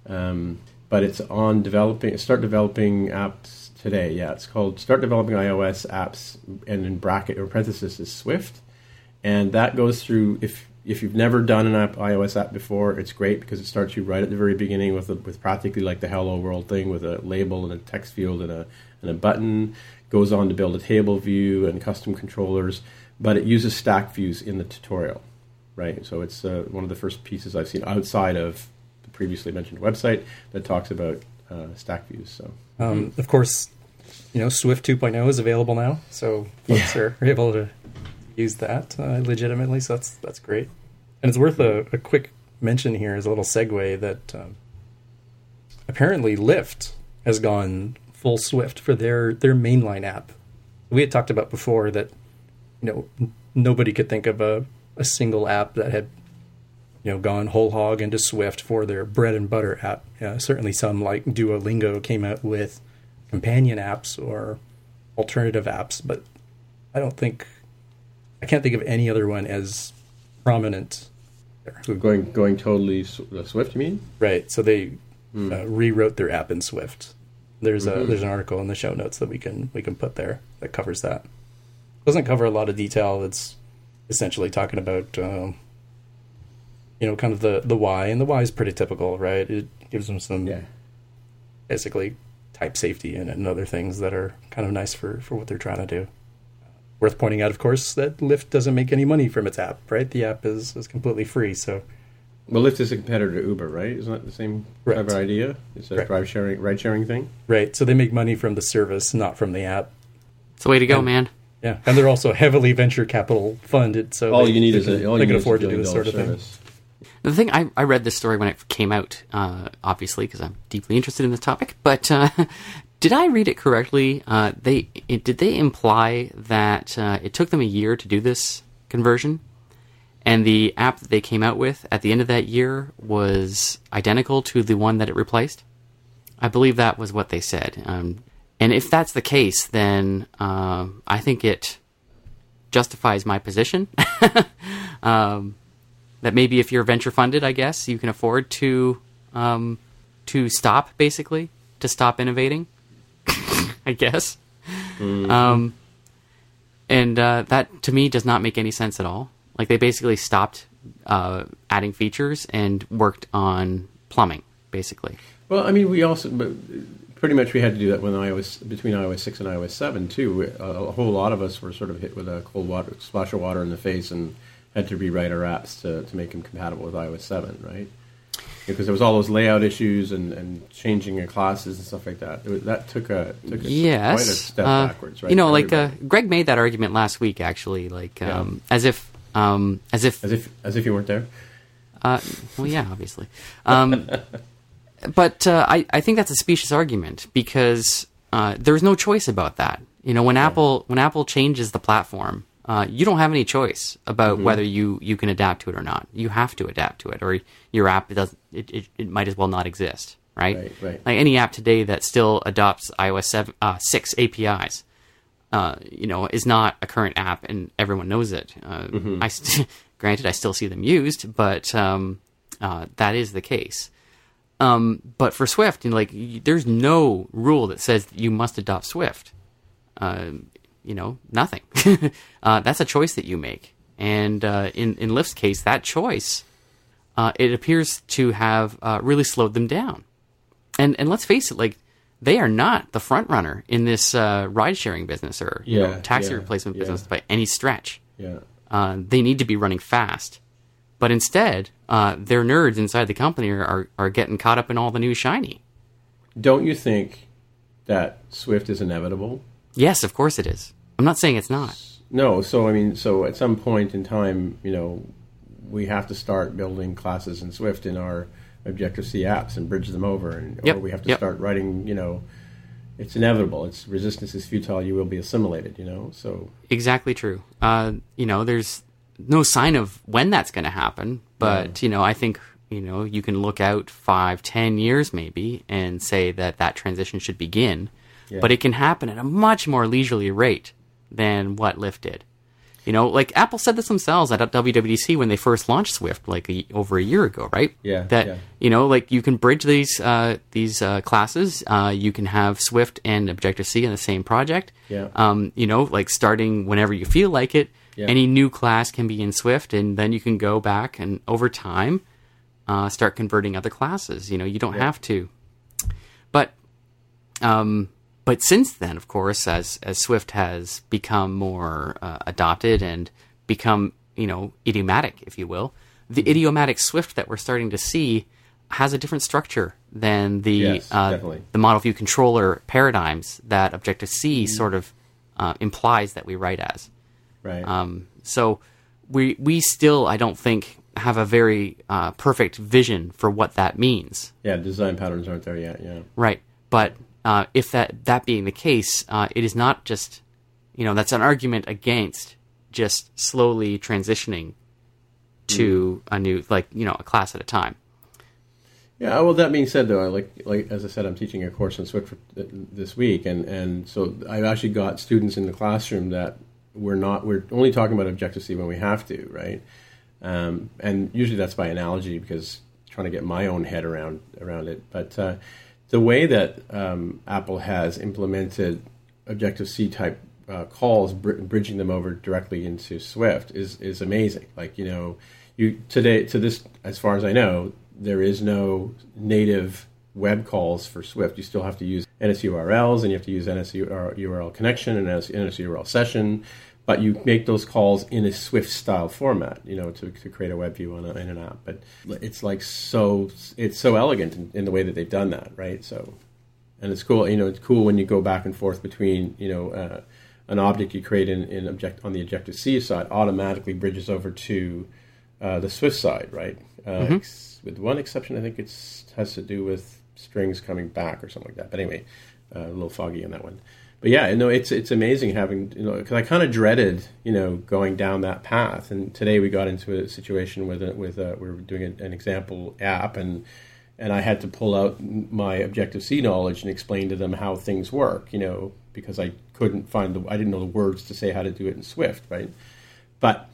um, but it's on developing. Start developing apps today. Yeah, it's called Start Developing iOS Apps, and in bracket or parenthesis is Swift, and that goes through if if you've never done an iOS app before, it's great because it starts you right at the very beginning with a, with practically like the hello world thing with a label and a text field and a and a button. Goes on to build a table view and custom controllers, but it uses stack views in the tutorial, right? So it's uh, one of the first pieces I've seen outside of the previously mentioned website that talks about uh, stack views. So Um, Of course, you know Swift 2.0 is available now, so folks are able to use that uh, legitimately. So that's that's great, and it's worth a, a quick mention here as a little segue that um, apparently Lyft has gone full Swift for their their mainline app. We had talked about before that you know nobody could think of a a single app that had you know gone whole hog into Swift for their bread and butter app. Uh, certainly, some like Duolingo came out with companion apps or alternative apps, but I don't think I can't think of any other one as prominent. There. Who, going going totally Swift, you mean? right, so they uh, rewrote their app in Swift. There's a there's an article in the show notes that we can we can put there that covers that. Doesn't cover a lot of detail. It's essentially talking about um, you know kind of the the why, and the why is pretty typical, right? It gives them some Yeah. basically type safety and, and other things that are kind of nice for, for what they're trying to do. Worth pointing out, of course, that Lyft doesn't make any money from its app, right? The app is, is completely free. So, Well, Lyft is a competitor to Uber, right? Isn't that the same Correct. type of idea? It's a Correct. drive sharing, ride sharing thing. right. So they make money from the service, not from the app. It's the way to go, And- man. Yeah. And they're also heavily venture capital funded. So All they, you need they is can, a, all they you can need afford is to do this sort of dollar thing. The thing I, I read this story when it came out, uh, obviously because I'm deeply interested in this topic. But uh, did I read it correctly? Uh, they it, did they imply that uh, it took them a year to do this conversion, and the app that they came out with at the end of that year was identical to the one that it replaced? I believe that was what they said. Um, and if that's the case, then um I think it justifies my position. um, that maybe if you're venture funded, I guess you can afford to um, to stop basically to stop innovating. I guess, um, and uh, that to me does not make any sense at all. Like they basically stopped uh, adding features and worked on plumbing, basically. Well, I mean, we also, pretty much we had to do that when iOS between iOS six and iOS seven too. A, a whole lot of us were sort of hit with a cold water splash of water in the face and had to rewrite our apps to, to make them compatible with iOS seven, right? Because there was all those layout issues and, and changing of classes and stuff like that. It was, that took a took a, yes, quite a step uh, backwards, right? You know, like uh. Greg made that argument last week, actually, like Yeah. um, as if um, as if as if as if you weren't there. Uh, well, yeah, obviously. Um, but uh, I, I think that's a specious argument because uh, there's no choice about that. You know, when Apple when Apple changes the platform, uh, you don't have any choice about whether you, you can adapt to it or not. You have to adapt to it, or your app does it, it, it might as well not exist, right? Right, right. Like any app today that still adopts iOS 7, uh, six APIs, uh, you know, is not a current app, and everyone knows it. Uh, I st- granted, I still see them used, but um, uh, that is the case. Um, but for Swift, you know, like there's no rule that says that you must adopt Swift. Uh, you know, nothing. uh, that's a choice that you make, and uh, in in Lyft's case, that choice uh, it appears to have uh, really slowed them down. And and let's face it, like they are not the front runner in this uh, ride sharing business or you know, taxi yeah, replacement yeah. business by any stretch. Yeah. Uh, they need to be running fast, but instead, uh, their nerds inside the company are are getting caught up in all the new shiny. Don't you think that Swift is inevitable? Yes, of course it is. I'm not saying it's not. No. So I mean, so at some point in time, you know, we have to start building classes in Swift in our Objective C apps and bridge them over, and Yep, or we have to yep. start writing. You know, it's inevitable. It's resistance is futile. You will be assimilated. You know. So Exactly true. Uh, you know, there's no sign of when that's going to happen, but you know, I think you know you can look out five, ten years maybe, and say that that transition should begin. But it can happen at a much more leisurely rate than what Lyft did. You know, like Apple said this themselves at WWDC when they first launched Swift, like a, over a year ago, right? Yeah, That yeah. you know, like you can bridge these uh, these uh, classes. Uh, you can have Swift and Objective C in the same project. Yeah. Um, you know, like starting whenever you feel like it. Yeah. Any new class can be in Swift, and then you can go back and over time uh, start converting other classes. You know, you don't have to. But um, but since then, of course, as as Swift has become more uh, adopted and become you know idiomatic, if you will, the Mm-hmm. idiomatic Swift that we're starting to see has a different structure than the Yes, uh, the model view controller paradigms that Objective C Mm-hmm. sort of uh, implies that we write as. right. Um, so we we still, I don't think, have a very uh, perfect vision for what that means. yeah. Design patterns aren't there yet. Yeah. Right. But uh, if that that being the case, uh, it is not just you know that's an argument against just slowly transitioning to a new like you know a class at a time. Yeah. Well, that being said, though, I like like as I said, I'm teaching a course on Swift for th- this week, and and so I've actually got students in the classroom that we're not we're only talking about Objective C when we have to, right? Um, and usually that's by analogy because trying to get my own head around around it. But uh, the way that um, Apple has implemented Objective C type uh, calls, br- bridging them over directly into Swift, is is amazing. Like you know, you today to this, as far as I know, there is no native web calls for Swift. You still have to use NSURLs and you have to use NSURL connection and NSURL session, but you make those calls in a Swift style format, you know, to, to create a web view on a, in an app. But it's like so, it's so elegant in, in the way that they've done that, right? So, and it's cool, you know, it's cool when you go back and forth between, you know, uh, an object you create in, in object on the Objective C side automatically bridges over to uh, the Swift side, right? Uh, ex- with one exception, I think it's has to do with strings coming back or something like that. But anyway, uh, a little foggy on that one. But yeah, no, it's it's amazing having you know because I kind of dreaded you know going down that path, and today we got into a situation with a, with a, we were doing an, an example app and. And I had to pull out my Objective C knowledge and explain to them how things work, you know, because I couldn't find the, I didn't know the words to say how to do it in Swift, right? But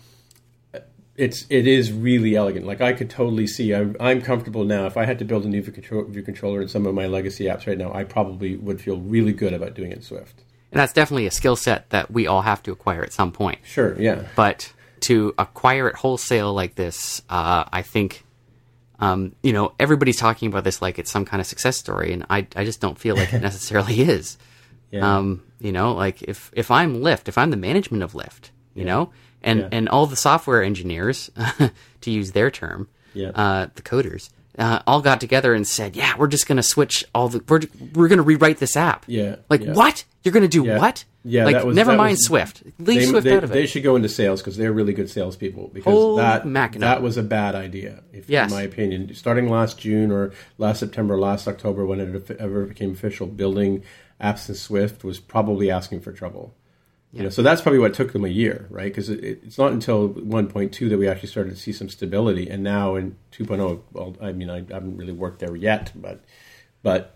it's it is really elegant. Like I could totally see. I'm, I'm comfortable now. If I had to build a new view, control, view controller in some of my legacy apps right now, I probably would feel really good about doing it in Swift. And that's definitely a skill set that we all have to acquire at some point. Sure, yeah, But to acquire it wholesale like this, uh, I think, um, you know, everybody's talking about this like it's some kind of success story, and I, I just don't feel like it necessarily is. Yeah. Um, you know, like if if I'm Lyft, if I'm the management of Lyft, you know, and Yeah. and all the software engineers, to use their term, Yeah. uh, the coders, uh, all got together and said, "Yeah, we're just going to switch all the we're we're going to rewrite this app." Yeah, Like yeah. what? You're going to do what? Yeah, Like was- never mind was- Swift. Leave they, Swift they, out of it. they should go into sales because they're really good salespeople. Because that Mackinac. that was a bad idea, if, Yes. in my opinion. Starting last June or last September, last October, when it ever became official, building apps in Swift was probably asking for trouble. You know, so that's probably what took them a year, right? Because it, it's not until 1.2 that we actually started to see some stability, and now in 2.0, well, I mean, I, I haven't really worked there yet, but but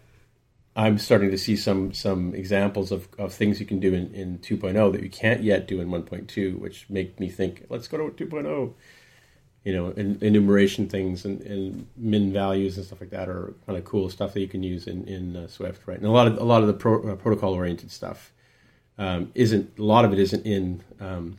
I'm starting to see some some examples of, of things you can do in, in 2.0 that you can't yet do in 1.2, which make me think, let's go to 2.0. You know, en- enumeration things and, and min values and stuff like that are kind of cool stuff that you can use in, in uh, Swift, right? And a lot of a lot of the pro, uh, protocol oriented stuff um, isn't a lot of it isn't in um,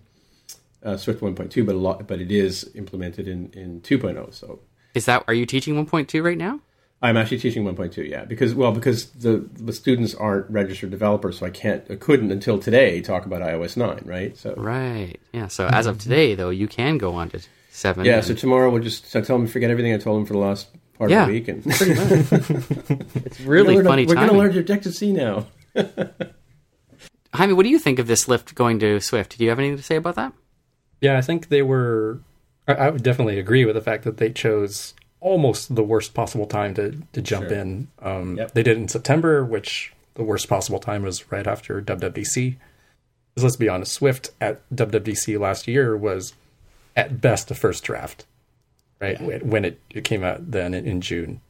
uh, Swift 1.2, but a lot, but it is implemented in in 2.0. So Is that are you teaching 1.2 right now? I'm actually teaching 1.2, yeah, because well, because the the students aren't registered developers, so I can't, I couldn't until today talk about iOS 9, right? So Right. Yeah. So as of today, though, you can go on to seven. yeah, and- so tomorrow we'll just so tell them to forget everything I told them for the last part Yeah, of the week, and it's really we're funny. We're going to learn Objective C now. Jaime, what do you think of this Lyft going to Swift? Do you have anything to say about that? Yeah, I think they were. I, I would definitely agree with the fact that they chose almost the worst possible time to to jump Sure. in. Um, Yep. They did it in September, which the worst possible time was right after WWDC. Because let's be honest, Swift at WWDC last year was at best a first draft, right? When- When it, it came out then in, in June,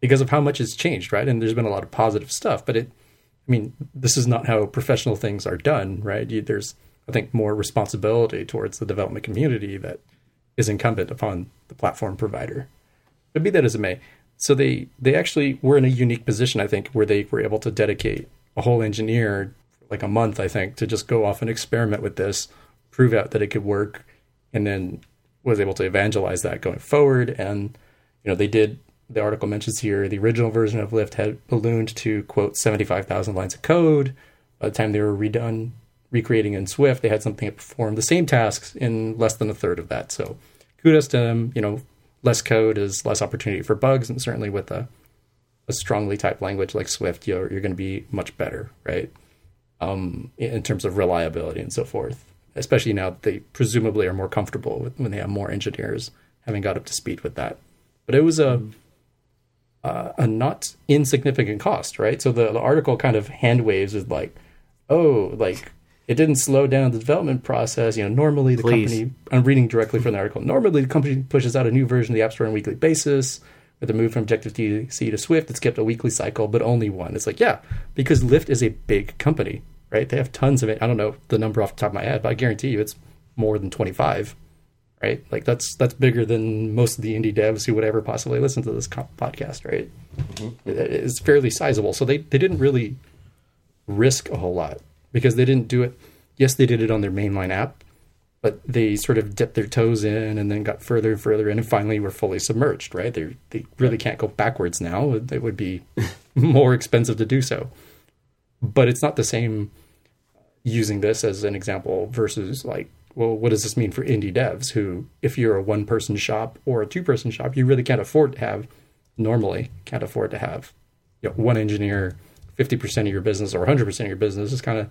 because of how much has changed, right? And there's been a lot of positive stuff, but it, I mean, this is not how professional things are done, right? You, there's, I think, more responsibility towards the development community that is incumbent upon the platform provider. But be that as it may, so they they actually were in a unique position, I think, where they were able to dedicate a whole engineer, like a month, I think, to just go off and experiment with this, prove out that it could work, and then was able to evangelize that going forward. And you know, they did. The article mentions here the original version of Lyft had ballooned to quote seventy five thousand lines of code. By the time they were redone, recreating in Swift, they had something that performed the same tasks in less than a third of that. So kudos to them. You know, less code is less opportunity for bugs, and certainly with a, a strongly typed language like Swift, you're, you're going to be much better, right? Um, in terms of reliability and so forth. Especially now that they presumably are more comfortable with when they have more engineers having got up to speed with that. But it was a uh, a not insignificant cost, right? So the, the article kind of hand waves is like, oh, like it didn't slow down the development process. You know, normally the Please. company, I'm reading directly from the article, normally the company pushes out a new version of the App Store on a weekly basis. With the move from Objective C to Swift, it's kept a weekly cycle, but only one. It's like, yeah, because Lyft is a big company, right? They have tons of it. I don't know the number off the top of my head, but I guarantee you it's more than 25 right? Like that's that's bigger than most of the indie devs who would ever possibly listen to this podcast, right? Mm-hmm. It- It's fairly sizable, so they they didn't really risk a whole lot because they didn't do it. Yes, they did it on their mainline app, but they sort of dipped their toes in and then got further and further in, and finally were fully submerged. Right? They they really can't go backwards now. It would be more expensive to do so. But it's not the same using this as an example versus like well what does this mean for indie devs who if you're a one person shop or a two person shop you really can't afford to have normally can't afford to have you know, one engineer 50% of your business or 100% of your business is kind of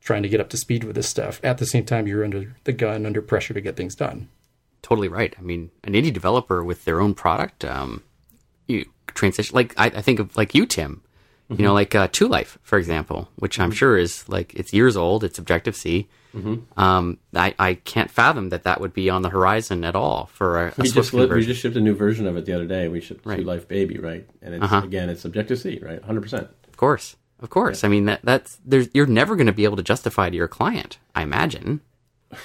trying to get up to speed with this stuff at the same time you're under the gun under pressure to get things done Totally right. I mean, an indie developer with their own product, um, you transition like I, I think of like you, Tim. You know, like uh, Two Life, for example, which I'm sure is like it's years old. It's Objective C. Um, I, I can't fathom that that would be on the horizon at all for a, a We Swift just, li- we just shipped a new version of it the other day. We shipped Right. Life Baby, right? And it's, Uh-huh. again, it's Objective C, right? 100%. Of course, of course. I mean that that's there's you're never going to be able to justify to your client. I imagine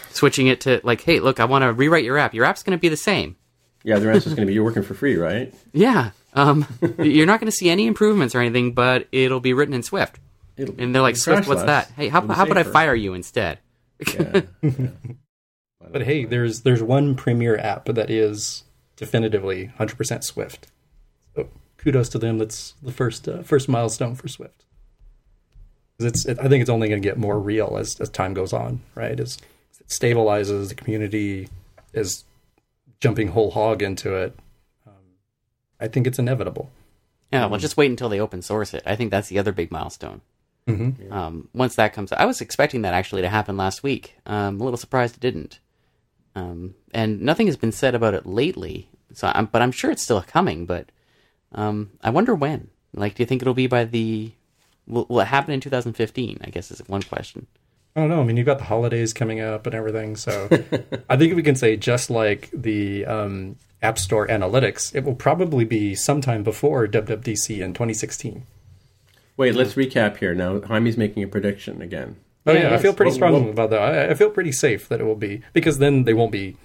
switching it to like, hey, look, I want to rewrite your app. Your app's going to be the same. Yeah, their answer is going to be you're working for free, right? Yeah. Um, you're not going to see any improvements or anything, but it'll be written in Swift. It'll, And they're like, Swift, what's less. that? Hey, how, how about I fire you instead? Yeah. but hey there's there's one premier app that is definitively 100% swift so kudos to them that's the first uh, first milestone for swift 'Cause it's it, i think it's only going to get more real as, as time goes on right as it stabilizes the community is jumping whole hog into it um, I think it's inevitable. Yeah, well, just wait until they open source it. I think that's the other big milestone. Um, once that comes, I was expecting that actually to happen last week. Um, I'm a little surprised it didn't. Um, and nothing has been said about it lately. So, I'm, but I'm sure it's still coming. But um, I wonder when. Like, do you think it'll be by the? Will, will it happen in 2015? I guess is one question. I don't know. I mean, you've got the holidays coming up and everything. So I think we can say, just like the um, App Store analytics, it will probably be sometime before WWDC in 2016. Wait, let's recap here. Now, Jaime's making a prediction again. Oh Yeah, yeah, I feel pretty Well, strongly well- about that. I, I feel pretty safe that it will be because then they won't be,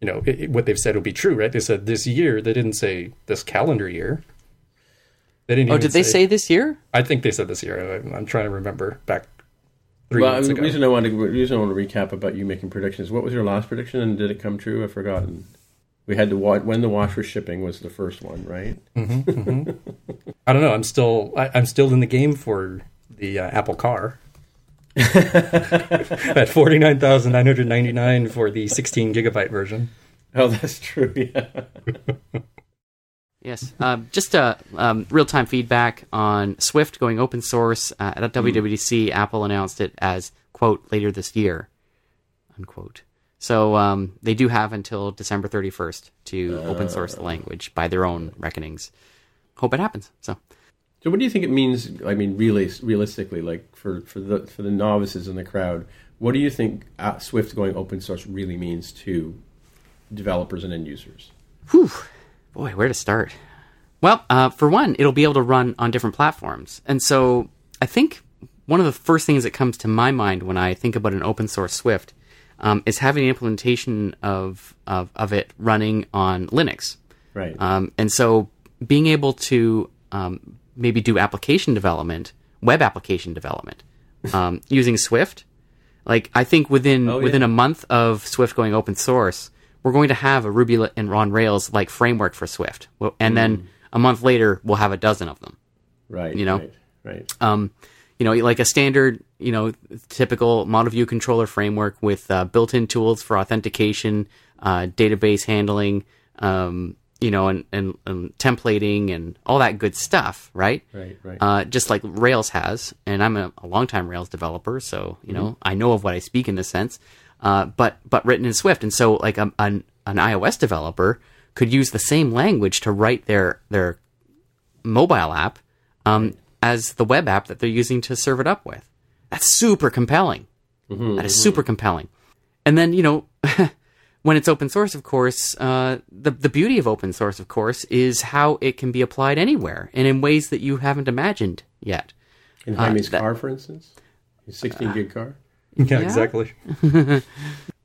you know, it, it- what they've said will be true, right? They said this year. They didn't say this calendar year. They didn't. Oh, even did they say this year? I think they said this year. I, I'm trying to remember back three well, months the ago. reason I want to the reason I want to recap about you making predictions. What was your last prediction, and did it come true? I've forgotten. We had to wa- when the washer shipping was the first one, right? I don't know. I'm still. I, I'm still in the game for the uh, Apple Car. At forty nine thousand nine hundred ninety nine for the sixteen gigabyte version. Oh, that's true. Yeah. Yes. Um, just uh, um, real time feedback on Swift going open source. Uh, at WWDC, Apple announced it as, quote, later this year, unquote. So um, they do have until December 31st to open source the language by their own reckonings. Hope it happens. So. So, what do you think it means? I mean, really, realistically, like for for the for the novices in the crowd, what do you think uh, Swift going open source really means to developers and end users? Whew. Boy, where to start? Well, uh, for one, it'll be able to run on different platforms. And so I think one of the first things that comes to my mind when I think about an open source Swift um, is having an implementation of, of, of it running on Linux. Right. Um, and so being able to um, maybe do application development, web application development, um, using Swift, like I think within Oh, within yeah. a month of Swift going open source, we're going to have a Ruby and on Rails like framework for Swift, and Mm. then a month later we'll have a dozen of them. right. you know? Right. right. Um, you know, like a standard, you know, typical model view controller framework with uh, built-in tools for authentication, uh, database handling, um, you know, and, and, and templating and all that good stuff, right? Right. Right. Uh, just like Rails has, and I'm a, a longtime Rails developer, so you know I know of what I speak in this sense. Uh, but but written in Swift, and so like a, an an iOS developer could use the same language to write their their mobile app um, as the web app that they're using to serve it up with. That's super compelling. That is super compelling. And then you know. When it's open source, of course, uh, the the beauty of open source, of course, is how it can be applied anywhere and in ways that you haven't imagined yet. in Jaime's uh, that- car, for instance, his 16 gig car. Yeah, exactly.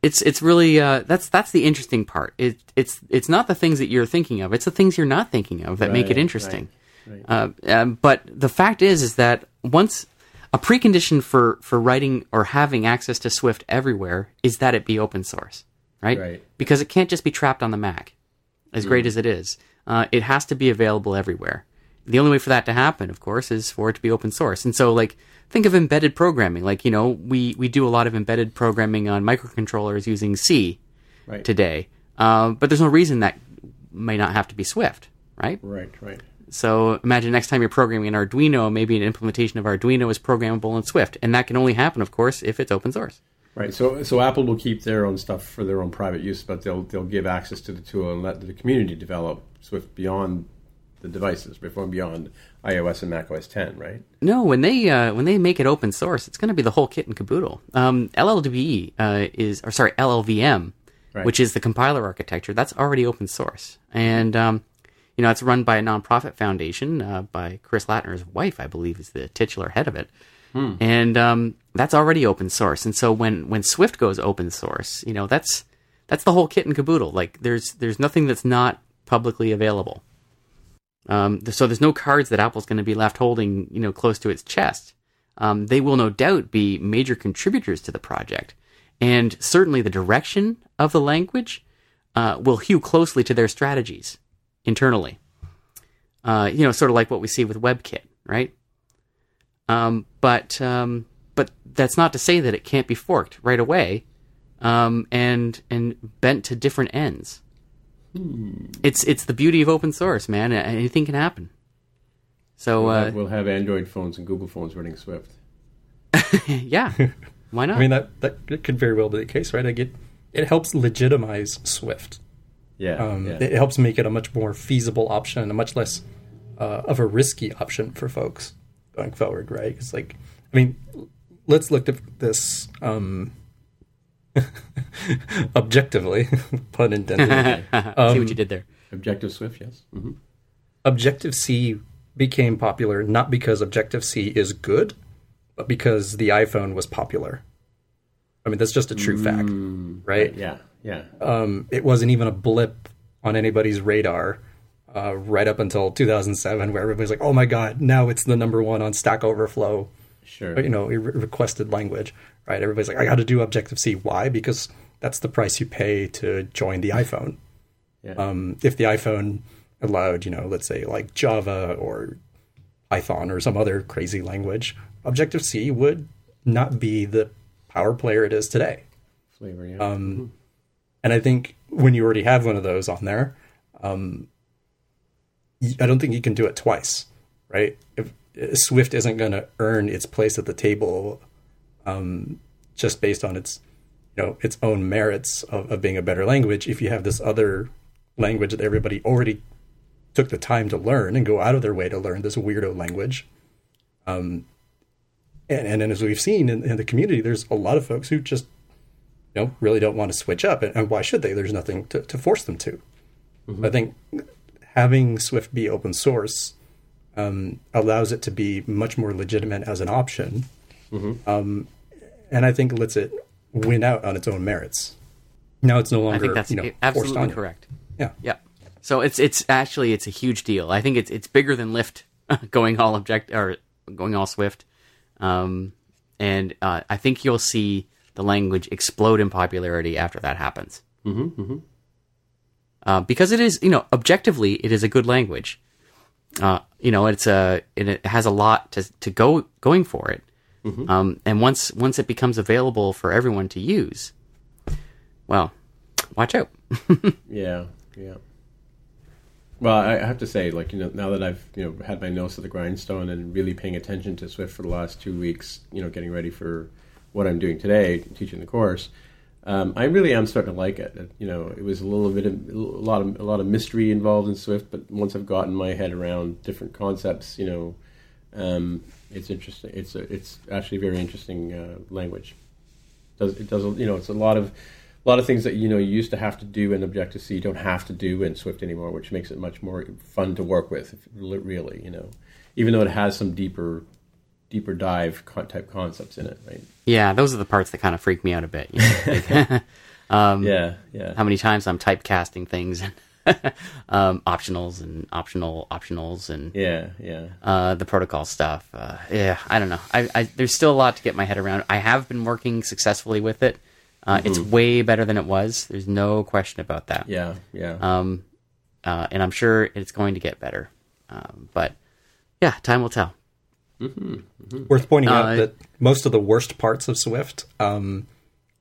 It's it's really uh, that's that's the interesting part. It, it's it's not the things that you're thinking of; it's the things you're not thinking of that make it Right, interesting. right, Uh, um, but the fact is, is that once a precondition for for writing or having access to Swift everywhere is that it be open source, right? Right. Because it can't just be trapped on the Mac, as great as it is. Uh, it has to be available everywhere. The only way for that to happen, of course, is for it to be open source. And so, like, think of embedded programming. Like, you know, we we do a lot of embedded programming on microcontrollers using C Right. today, uh, but there's no reason that may not have to be Swift, right? Right. Right. So imagine next time you're programming an Arduino, maybe an implementation of Arduino is programmable in Swift, and that can only happen, of course, if it's open source. Right. So so Apple will keep their own stuff for their own private use, but they'll they'll give access to the tool and let the community develop Swift beyond the devices, before and beyond iOS and macOS 10. Right. No, when they uh, when they make it open source, it's going to be the whole kit and caboodle. Um, LLDB uh, is, or sorry, LLVM, Right. which is the compiler architecture. That's already open source, and um, you know it's run by a nonprofit foundation uh, by Chris Lattner's wife, I believe, is the titular head of it, and um, that's already open source. And so when when Swift goes open source, you know that's that's the whole kit and caboodle. Like there's there's nothing that's not publicly available. Um, so there's no cards that Apple's going to be left holding, you know, close to its chest. Um, they will no doubt be major contributors to the project, and certainly the direction of the language uh, will hew closely to their strategies internally. Uh, you know, sort of like what we see with WebKit, right? Um, but um, but that's not to say that it can't be forked right away, um, and and bent to different ends. It's it's the beauty of open source, man. Anything can happen. So We'll, uh, have, we'll have Android phones and Google phones running Swift. yeah, why not? I mean that that could very well be the case, right? Like it it helps legitimize Swift. Yeah, Um, yeah. It helps make it a much more feasible option, a much less uh, of a risky option for folks going forward, right? It's like, I mean, let's look at this um, objectively, pun intended. See what you did there. Objective Swift, yes. hmm Objective C became popular not because Objective C is good, but because the iPhone was popular. I mean, that's just a true fact, right? Yeah, yeah. um, it wasn't even a blip on anybody's radar uh, right up until 2007, where everybody's like, "Oh my god, now it's the number one on Stack Overflow." Sure. You know, re- requested language, right? Everybody's like, "I got to do Objective C." Why? Because that's the price you pay to join the iPhone. Yeah. Um, if the iPhone allowed, you know, let's say like Java or Python or some other crazy language, Objective C would not be the power player it is today. Flavor, yeah. Um, and I think when you already have one of those on there, um, I don't think you can do it twice, right? If, if Swift isn't going to earn its place at the table um, just based on its, you know, its own merits of, of being a better language. If you have this other language that everybody already took the time to learn and go out of their way to learn this weirdo language, um, and, and then as we've seen in, in the community, there's a lot of folks who just you know really don't want to switch up. And, and why should they? There's nothing to, to force them to. I think having swift be open source um, allows it to be much more legitimate as an option. Um, and i think lets it win out on its own merits. Now it's no longer I longer think that's you know forced absolutely on you. correct. yeah. Yeah. So it's it's actually it's a huge deal. I think it's it's bigger than Lyft going all object or going all Swift, um, and uh, I think you'll see the language explode in popularity after that happens. Mm-hmm, Uh, because it is, you know, objectively, it is a good language. Uh, you know, it's a it, it has a lot to to go going for it. Um, and once once it becomes available for everyone to use, well, watch out. Yeah, yeah. Well, I have to say, like you know, now that I've you know had my nose to the grindstone and really paying attention to Swift for the last two weeks, you know, getting ready for what I'm doing today, teaching the course, um, I really am starting to like it. You know, it was a little bit of a lot of a lot of mystery involved in Swift, but once I've gotten my head around different concepts, you know, um, it's interesting. It's a, it's actually a very interesting uh, language does it does you know it's a lot of a lot of things that you know you used to have to do in Objective C you don't have to do in Swift anymore, which makes it much more fun to work with. Really, you know, even though it has some deeper deeper dive type concepts in it, right? Yeah, those are the parts that kind of freak me out a bit. You know? um, Yeah, yeah, How many times I'm typecasting things, um, optionals and optional optionals and yeah, yeah. uh, the protocol stuff. Uh, yeah, I don't know. I, I, there's still a lot to get my head around. I have been working successfully with it. Uh, It's way better than it was. There's no question about that. Yeah, yeah. Um, uh, and I'm sure it's going to get better. Um, but yeah, time will tell. worth pointing Uh, out that most of the worst parts of Swift um,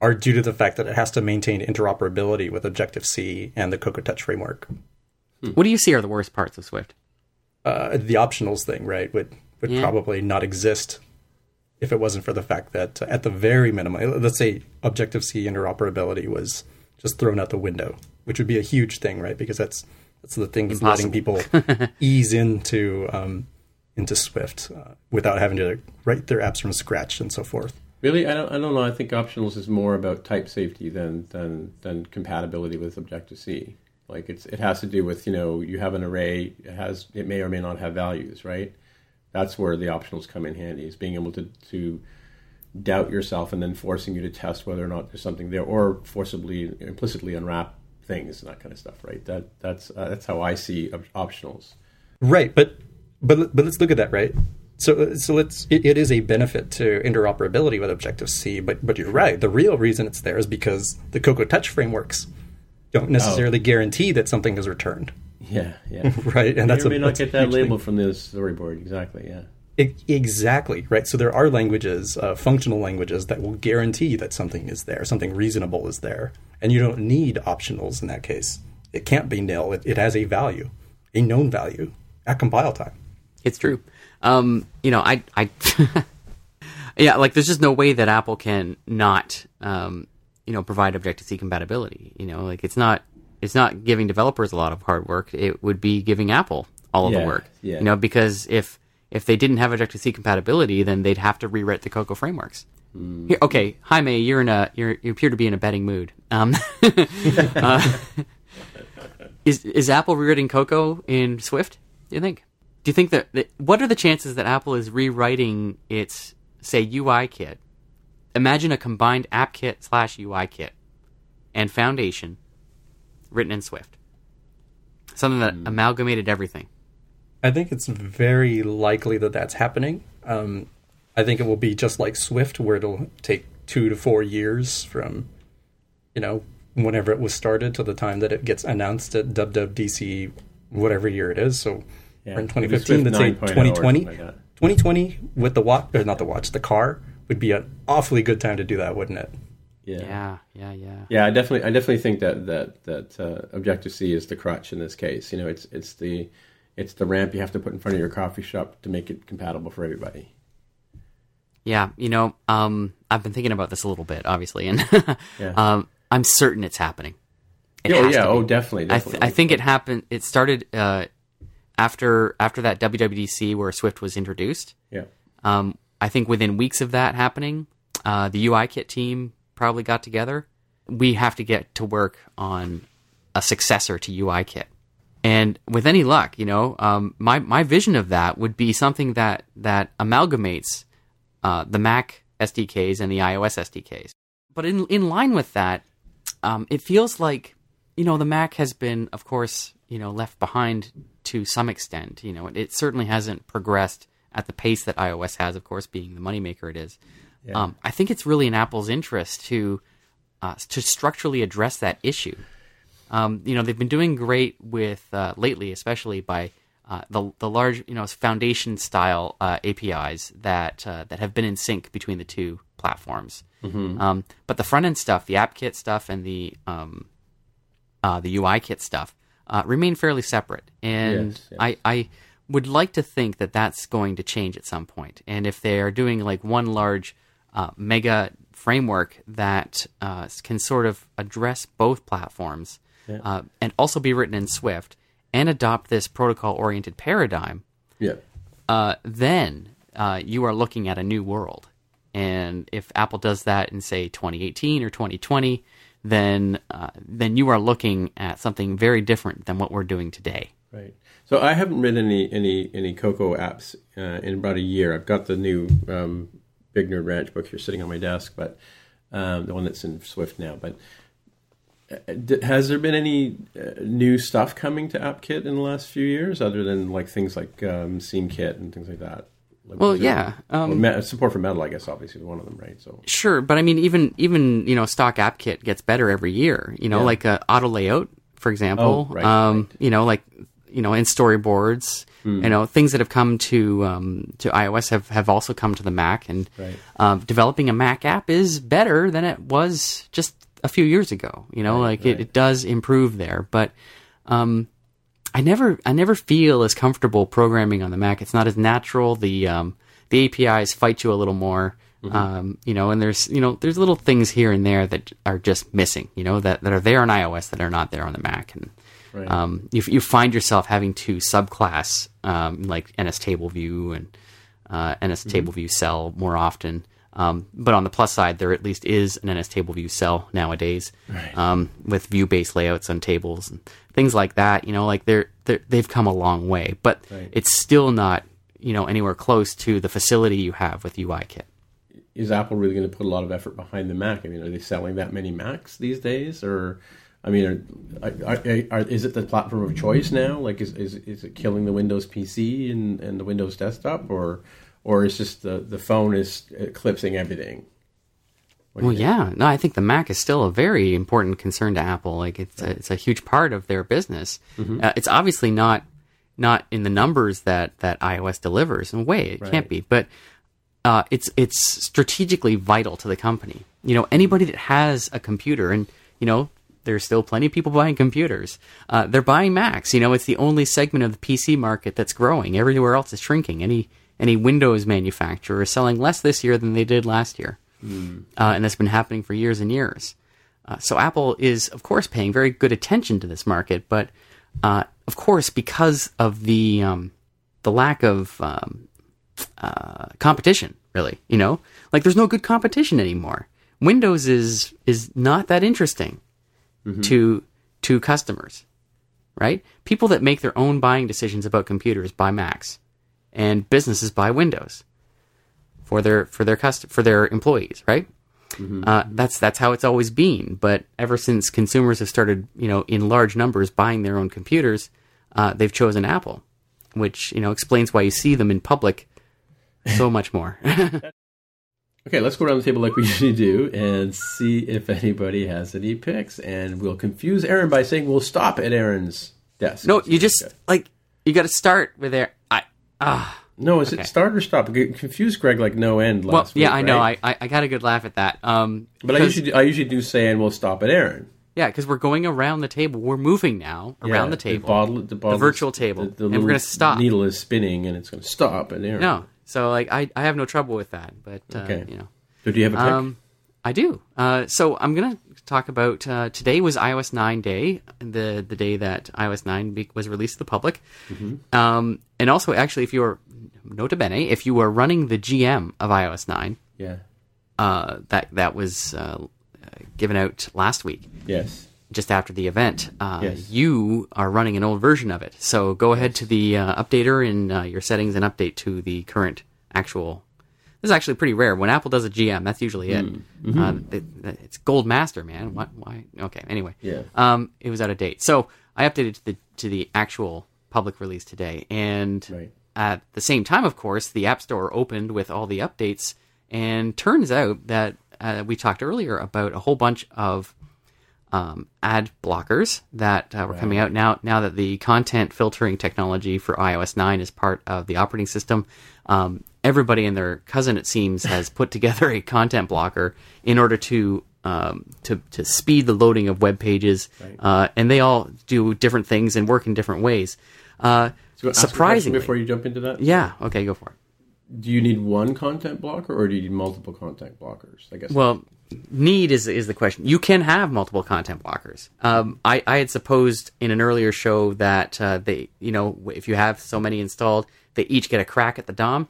are due to the fact that it has to maintain interoperability with Objective C and the Cocoa Touch framework. What do you see are the worst parts of Swift? Uh, the optionals thing, right, would would Yeah. probably not exist if it wasn't for the fact that uh, at the very minimum, let's say Objective C interoperability was just thrown out the window, which would be a huge thing, right? Because that's that's the thing that's letting people ease into um, into Swift uh, without having to write their apps from scratch and so forth. Really, I don't. I don't know. I think optionals is more about type safety than than than compatibility with Objective C. Like it's it has to do with you know you have an array. It has it may or may not have values, right? That's where the optionals come in handy. Is being able to to doubt yourself and then forcing you to test whether or not there's something there, or forcibly implicitly unwrap things and that kind of stuff, right? That that's uh, that's how I see op- optionals. Right, but but but let's look at that, right? So so let's it, it is a benefit to interoperability with Objective C, but but you're right. The real reason it's there is because the Cocoa Touch frameworks don't necessarily guarantee that something is returned, Yeah, yeah. right? And that's may or a, may not that's a get that huge thing. label from the storyboard. Exactly. Yeah. Exactly right. So there are languages, uh, functional languages, that will guarantee that something is there, something reasonable is there, and you don't need optionals in that case. it can't be nil. It, it has a value, a known value at compile time. It's true. Um, you know, I, I, yeah, like there's just no way that Apple can not, um, you know, provide Objective C compatibility. You know, like it's not, it's not giving developers a lot of hard work. It would be giving Apple all of Yeah, the work. yeah. You know, because if if they didn't have Objective C compatibility, then they'd have to rewrite the Cocoa frameworks. Hmm. Here, okay, Jaime, you're in a you're, you appear to be in a betting mood. Um, uh, is is Apple rewriting Cocoa in Swift? Do you think? Do you think that, that what are the chances that Apple is rewriting its say UI kit? Imagine a combined app kit slash UI kit and Foundation written in Swift, something that amalgamated everything. I think it's very likely that that's happening. Um, I think it will be just like Swift, where it'll take two to four years from, you know, whenever it was started to the time that it gets announced at WWDC, whatever year it is. So Yeah, we're in 2015. Let's say 9.0 2020. like 2020 with the watch, or not the watch, the car would be an awfully good time to do that, wouldn't it? Yeah. Yeah, yeah, yeah. Yeah, I definitely, I definitely think that that that uh, Objective C is the crutch in this case. You know, it's it's the it's the ramp you have to put in front of your coffee shop to make it compatible for everybody. Yeah, you know, um, I've been thinking about this a little bit, obviously, and Yeah. um, I'm certain it's happening. It oh yeah, oh be. definitely. I, th- I think it happened. It started uh, after after that WWDC where Swift was introduced. Yeah, Um, I think within weeks of that happening, uh, the UI kit team probably got together. We have to get to work on a successor to UIKit. And with any luck, you know, um, my my vision of that would be something that that amalgamates uh, the Mac SDKs and the iOS SDKs. But in in line with that, um, it feels like you know the Mac has been, of course, you know, left behind to some extent. You know, it, it certainly hasn't progressed at the pace that iOS has, of course, being the moneymaker it is. Um, I think it's really in Apple's interest to uh, to structurally address that issue. Um, you know, they've been doing great with uh, lately, especially by uh, the the large, you know, foundation style uh, APIs that uh, that have been in sync between the two platforms. Um, but the front end stuff, the app kit stuff, and the um, uh, the UI kit stuff uh, remain fairly separate. And Yes, yes. I, I would like to think that that's going to change at some point. And if they are doing like one large uh, mega framework that uh, can sort of address both platforms uh, and also be written in Swift and adopt this protocol oriented paradigm, yeah, uh, then uh, you are looking at a new world. And if Apple does that in say 2018 or 2020, then uh, then you are looking at something very different than what we're doing today. right. So I haven't written any any any Cocoa apps uh, in about a year. I've got the new um, Big Nerd Ranch book here sitting on my desk, but um, the one that's in Swift now. But uh, has there been any uh, new stuff coming to AppKit in the last few years, other than like things like um, SceneKit and things like that? Like, Well, yeah, um, well, support for Metal, I guess, obviously is one of them, right? So Sure, but I mean, even even you know, stock AppKit gets better every year. You know, Yeah. like uh, auto layout, for example. Oh, right, um, right. You know, like you know, in storyboards. Hmm. You know, things that have come to um, to iOS have, have also come to the Mac, and Right. um, developing a Mac app is better than it was just a few years ago. You know, like It, it does improve there, but um, I never I never feel as comfortable programming on the Mac. It's not as natural. The um, the APIs fight you a little more. Um, you know, and there's you know there's little things here and there that are just missing. You know that, that are there on iOS that are not there on the Mac, and um, you you find yourself having to subclass um, like NS Table View and uh, NS Table View Cell more often. Um, but on the plus side, there at least is an NS Table View Cell nowadays um, with view based layouts on tables and things like that. You know, like they're, they're they've come a long way, but it's still not you know anywhere close to the facility you have with UIKit. is Apple really going to put a lot of effort behind the Mac? I mean, are they selling that many Macs these days, or I mean, are, are, are, is it the platform of choice now? Like, is is, is it killing the Windows PC and, and the Windows desktop, or or is just the the phone is eclipsing everything? Well, think? yeah, no, I think the Mac is still a very important concern to Apple. Like it's a, it's a huge part of their business. Uh, it's obviously not not in the numbers that that iOS delivers. In a way, it can't be, but uh, it's it's strategically vital to the company. You know, anybody that has a computer, and you know, there's still plenty of people buying computers. Uh, they're buying Macs. You know, it's the only segment of the PC market that's growing. Everywhere else is shrinking. Any any Windows manufacturer is selling less this year than they did last year, uh, and that's been happening for years and years. Uh, so Apple is, of course, paying very good attention to this market, but uh, of course, because of the um, the lack of um, uh, competition, really, you know, like there's no good competition anymore. Windows is is not that interesting to to customers, right? People that make their own buying decisions about computers buy Macs, and businesses buy Windows for their for their cust- for their employees, right? Uh, that's that's how it's always been. But ever since consumers have started, you know, in large numbers buying their own computers, uh, they've chosen Apple, which you know explains why you see them in public so much more. Okay, let's go around the table like we usually do and see if anybody has any picks. And we'll confuse Aaron by saying we'll stop at Aaron's desk. no, you just like you got to start with there. I ah. No, is Okay. it start or stop? It confused Greg like no end last Well, week. yeah, I know. I, I I got a good laugh at that. Um, But I usually do, I usually do say and we'll stop at Aaron. yeah, because we're going around the table. We're moving now around Yeah, the table. bottle, the, bottle virtual table. the, the And we're little gonna stop. Needle is spinning and it's going to stop at Aaron. no, so like I I have no trouble with that. But uh, Okay. you know. So do you have a pick? Um, I do. Uh, so I'm going to talk about uh, today was iOS 9 day, the the day that iOS 9 be- was released to the public. Um, and also, actually, if you were nota bene, if you were running the GM of iOS 9, yeah. uh, that that was uh, given out last week. Yes. Just after the event, uh, Yes. you are running an old version of it. So go ahead to the uh, updater in uh, your settings and update to the current actual this is actually pretty rare. When Apple does a GM, that's usually it. Uh, it- it's Gold Master, man. What? Why? Okay. Anyway, Yeah. Um, it was out of date, so I updated to the to the actual public release today, and Right. at the same time, of course, the App Store opened with all the updates, and turns out that uh, we talked earlier about a whole bunch of um, ad blockers that uh, were coming out now. Now that the content filtering technology for iOS 9 is part of the operating system, um, everybody and their cousin, it seems, has put together a content blocker in order to um, to to speed the loading of web pages, uh, and they all do different things and work in different ways. Uh, So surprisingly, before you jump into that, yeah. Okay, go for it. Do you need one content blocker or do you need multiple content blockers? I guess. Well, need is is the question. You can have multiple content blockers. Um, I I had supposed in an earlier show that uh, they, you know, if you have so many installed, they each get a crack at the DOM.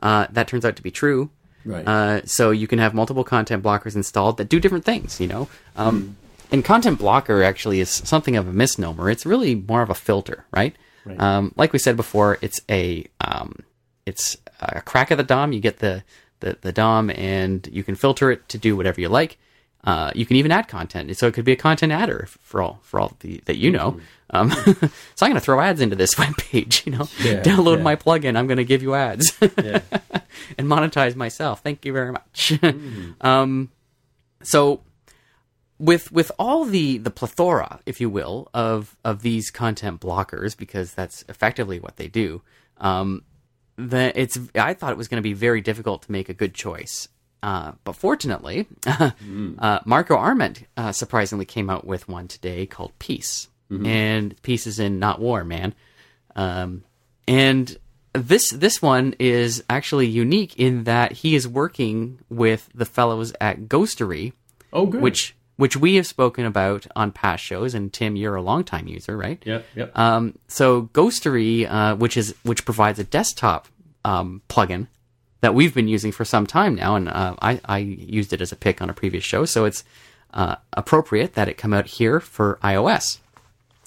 Uh, that turns out to be true. Right. Uh, so you can have multiple content blockers installed that do different things. You know. Um, And content blocker actually is something of a misnomer. It's really more of a filter, right? Um, like we said before, it's a um, it's a crack of the DOM. You get the, the the DOM, and you can filter it to do whatever you like. Uh, you can even add content, so it could be a content adder for all for all the, that you know. Um, so I'm going to throw ads into this web page. You know, Yeah, download yeah. my plugin. I'm going to give you ads yeah. and monetize myself. Thank you very much. um, so with with all the the plethora, if you will, of of these content blockers, because that's effectively what they do. Um, the it's I thought it was going to be very difficult to make a good choice. Uh, but fortunately, uh, Marco Arment uh, surprisingly came out with one today called Peace, and Peace is in not war, man. Um, and this this one is actually unique in that he is working with the fellows at Ghostery, Oh, good. which which we have spoken about on past shows. And Tim, you're a longtime user, right? Yep. Yep. Um, so Ghostery, uh, which is which provides a desktop um, plugin that we've been using for some time now, and uh, I, I used it as a pick on a previous show, so it's uh, appropriate that it come out here for iOS.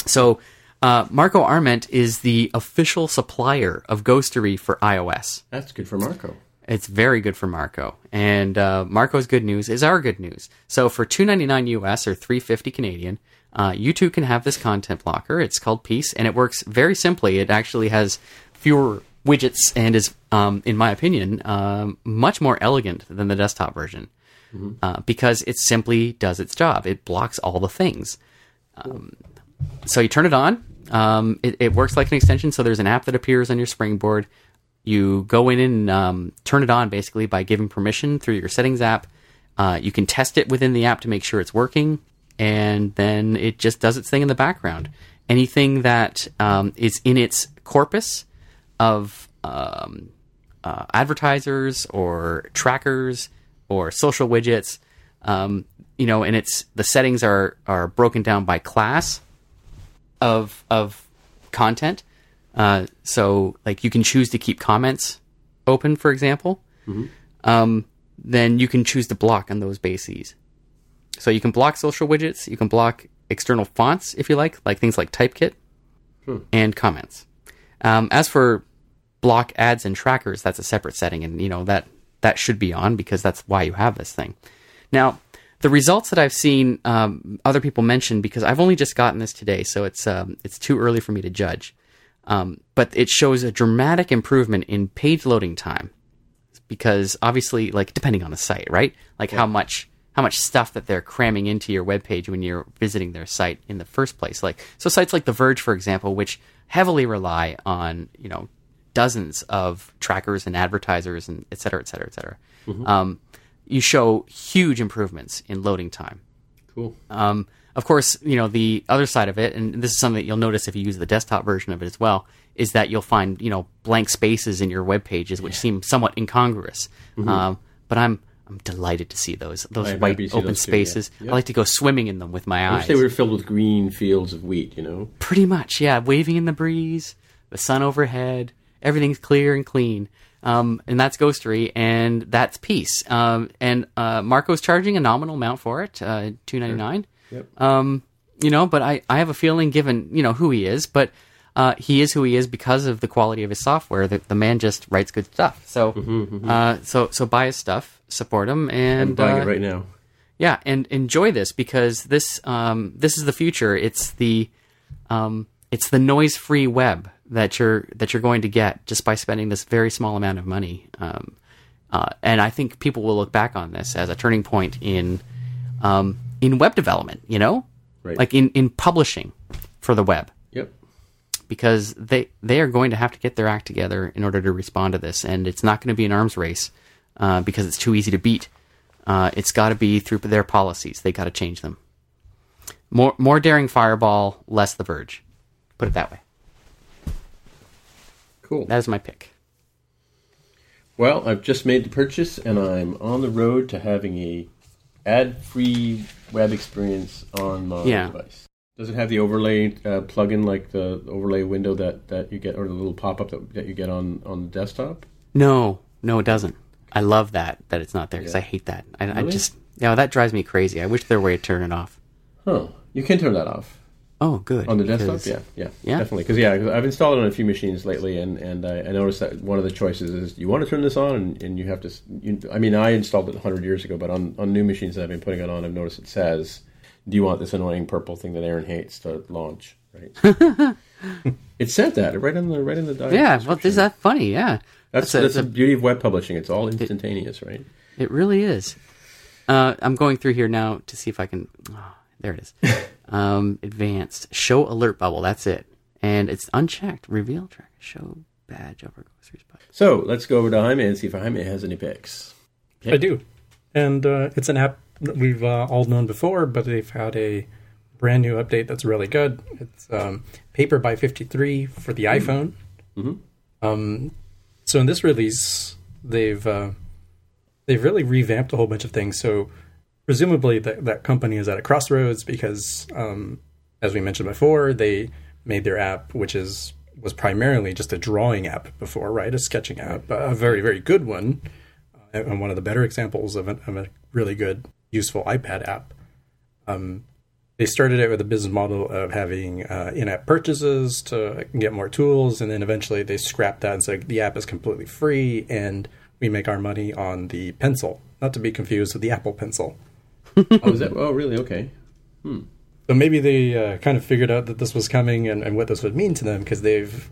So uh, Marco Arment is the official supplier of Ghostery for iOS. That's good for Marco. It's very good for Marco, and uh, Marco's good news is our good news. So for two ninety nine US or three fifty Canadian, uh, you too can have this content blocker. It's called Peace, and it works very simply. It actually has fewer widgets and is, um, in my opinion, um, much more elegant than the desktop version uh, because it simply does its job. It blocks all the things so you turn it on. Um, it, it works like an extension. So there's an app that appears on your Springboard. You go in and um, turn it on basically by giving permission through your settings app. Uh, you can test it within the app to make sure it's working. and then it just does its thing in the background. Anything that um, is in its corpus of um, uh, advertisers or trackers or social widgets, um, you know, and it's the settings are are broken down by class of of content. Uh, so, like, you can choose to keep comments open, for example. Um, then you can choose to block on those bases. So you can block social widgets. You can block external fonts if you like, like things like Typekit and comments. Um, as for block ads and trackers, that's a separate setting, and you know that that should be on because that's why you have this thing. Now, the results that I've seen um, other people mention because I've only just gotten this today, so it's um, it's too early for me to judge. Um, but it shows a dramatic improvement in page loading time because obviously, like depending on the site, right? Like how much how much stuff that they're cramming into your web page when you're visiting their site in the first place. Like so, sites like The Verge, for example, which heavily rely on you know dozens of trackers and advertisers and et cetera, et cetera, et cetera. Um, you show huge improvements in loading time. Cool. Um, of course, you know the other side of it, and this is something that you'll notice if you use the desktop version of it as well, is that you'll find you know blank spaces in your web pages, which seem somewhat incongruous. Um, but I'm I'm delighted to see those those Mm-hmm. I'm white happy to see open those too, yeah. spaces. Yeah. I like to go swimming in them with my I eyes. wish they were filled with green fields of wheat. You know. Pretty much, yeah. Waving in the breeze, the sun overhead, everything's clear and clean. Um, and that's Ghostery, and that's Peace. Um, and uh, Marco's charging a nominal amount for it, uh, two ninety nine. Yep. Um, you know, but I, I have a feeling, given you know who he is, but uh, he is who he is because of the quality of his software. The, the man just writes good stuff. So, Uh, so so buy his stuff, support him, and I'm buying uh, it right now. yeah, and enjoy this because this um, this is the future. It's the um, it's the noise free web that you're that you're going to get just by spending this very small amount of money. Um, uh, and I think people will look back on this as a turning point in um, in web development. You know, Right. like in in publishing for the web Yep. because they they are going to have to get their act together in order to respond to this, and it's not going to be an arms race uh, because it's too easy to beat. Uh, it's got to be through their policies. They got to change them. More more daring fireball, less the verge. Put it that way. Cool. That is my pick. Well, I've just made the purchase, and I'm on the road to having a ad-free web experience on my Yeah. device. Does it have the overlay uh, plugin, like the overlay window that, that you get, or the little pop-up that, that you get on, on the desktop? No, no, it doesn't. I love that that it's not there because Yeah. I hate that. I, I Really? just yeah, that drives me crazy. I wish there were a way to turn it off. Huh. You can turn that off Oh, good. on the desktop. Yeah, yeah, Yeah. definitely. Because yeah, 'cause I've installed it on a few machines lately, and and I, I noticed that one of the choices is you want to turn this on, and, and you have to. You, I mean, I installed it 100 years ago, but on on new machines that I've been putting it on, I've noticed it says, "Do you want this annoying purple thing that Aaron hates to launch?" Right. it said that right in the right in the Yeah, well, is that funny? Yeah, That's a- that's the beauty of web publishing. It's all instantaneous, right? It really is. Uh, I'm going through here now to see if I can. Oh, there it is. um, advanced show alert bubble. That's it, and it's unchecked. Reveal track show badge over groceries. button. So let's go over to Jaime and see if Jaime has any picks. I do. And uh, it's an app that we've uh, all known before, but they've had a brand new update that's really good. It's um, Paper by 53 for the iPhone. Hmm. Um, so in this release, they've uh, they've really revamped a whole bunch of things. So presumably that that company is at a crossroads because, um, as we mentioned before, they made their app, which is was primarily just a drawing app before, right? A sketching app, a very very good one, uh, and one of the better examples of a, of a really good useful iPad app. Um, they started it with a business model of having uh, in-app purchases to get more tools, and then eventually they scrapped that and said the app is completely free, and we make our money on the pencil, not to be confused with the Apple Pencil. Oh, is that? Oh, really? Okay. So maybe they uh, kind of figured out that this was coming and, and what this would mean to them because they've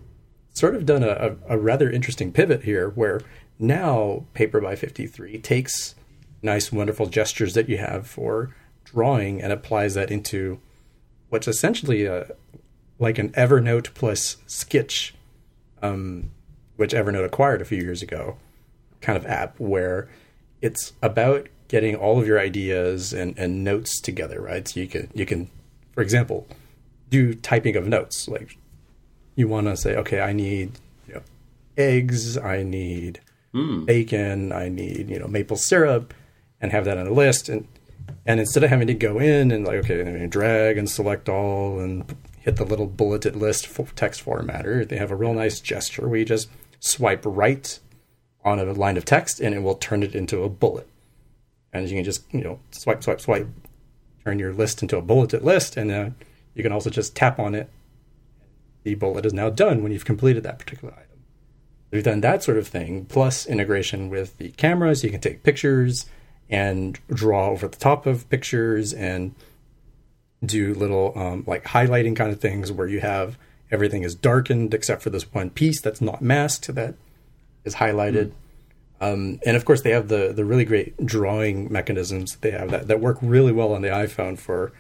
sort of done a, a, a rather interesting pivot here where now Paper by 53 takes nice, wonderful gestures that you have for drawing and applies that into what's essentially a, like an Evernote plus Sketch, um, which Evernote acquired a few years ago, kind of app where it's about getting all of your ideas and, and notes together, right? So you can you can, for example, do typing of notes. Like you want to say, okay, I need you know, eggs, I need hmm. bacon, I need you know maple syrup, and have that on a list. And and instead of having to go in and like okay, you drag and select all and hit the little bulleted list for text formatter, they have a real nice gesture where you just swipe right on a line of text and it will turn it into a bullet. And you can just you know swipe, swipe, swipe, turn your list into a bulleted list, and uh, you can also just tap on it. The bullet is now done when you've completed that particular item. We've done that sort of thing, plus integration with the cameras. You can take pictures and draw over the top of pictures and do little um, like highlighting kind of things where you have everything is darkened except for this one piece that's not masked that is highlighted. Um, and of course, they have the the really great drawing mechanisms that they have that, that work really well on the iPhone for,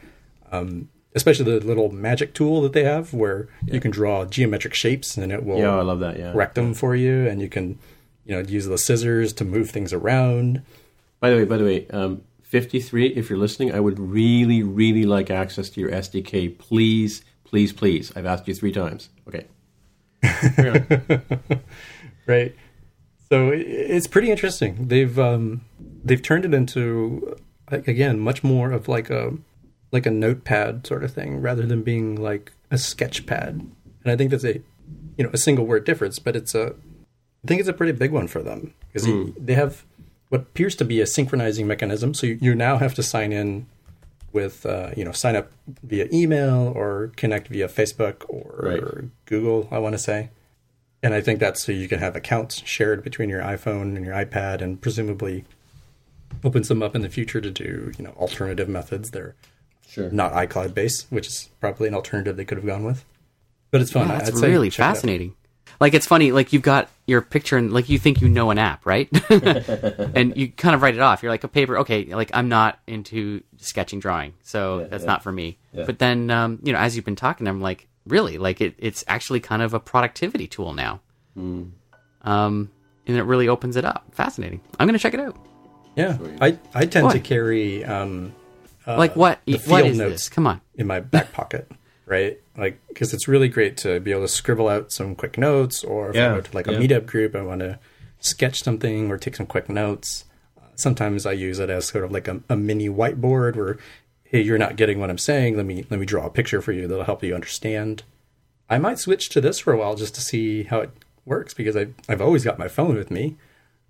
um, especially the little magic tool that they have where you can draw geometric shapes and it will Yeah, I love that. Yeah. correct them for you, and you can you know use the scissors to move things around. By the way, by the way, um, 53, if you're listening, I would really, really like access to your SDK. Please, please, please. I've asked you three times. Okay. Right so it's pretty interesting. They've um they've turned it into again much more of like a like a notepad sort of thing rather than being like a sketch pad. And i think that's a you know a single word difference but it's a i think it's a pretty big one for them. Because they have what appears to be a synchronizing mechanism. So you, you now have to sign in with uh, you know sign up via email or connect via facebook or Right. google i want to say and I think that's so you can have accounts shared between your iPhone and your iPad, and presumably opens them up in the future to do you know alternative methods. They're Sure. not iCloud based, which is probably an alternative they could have gone with. But it's fun. Yeah, that's I'd say really it fascinating. Like it's funny, like you've got your picture and like you think you know an app, right? and you kind of write it off. You're like a paper, okay, like I'm not into sketching drawing, so that's not for me. But then, um, you know, as you've been talking, I'm like, really, like it, it's actually kind of a productivity tool now. Hmm. Um, and it really opens it up. Fascinating. I'm gonna check it out. Yeah, I I tend to carry um, like what? the What field is notes. this? Come on. in my back pocket, right? Like, because it's really great to be able to scribble out some quick notes, or if Yeah, I go to like a yeah. meetup group, I want to sketch something or take some quick notes. Uh, sometimes I use it as sort of like a, a mini whiteboard where, hey, you're not getting what I'm saying. Let me let me draw a picture for you that'll help you understand. I might switch to this for a while just to see how it works because I I've always got my phone with me.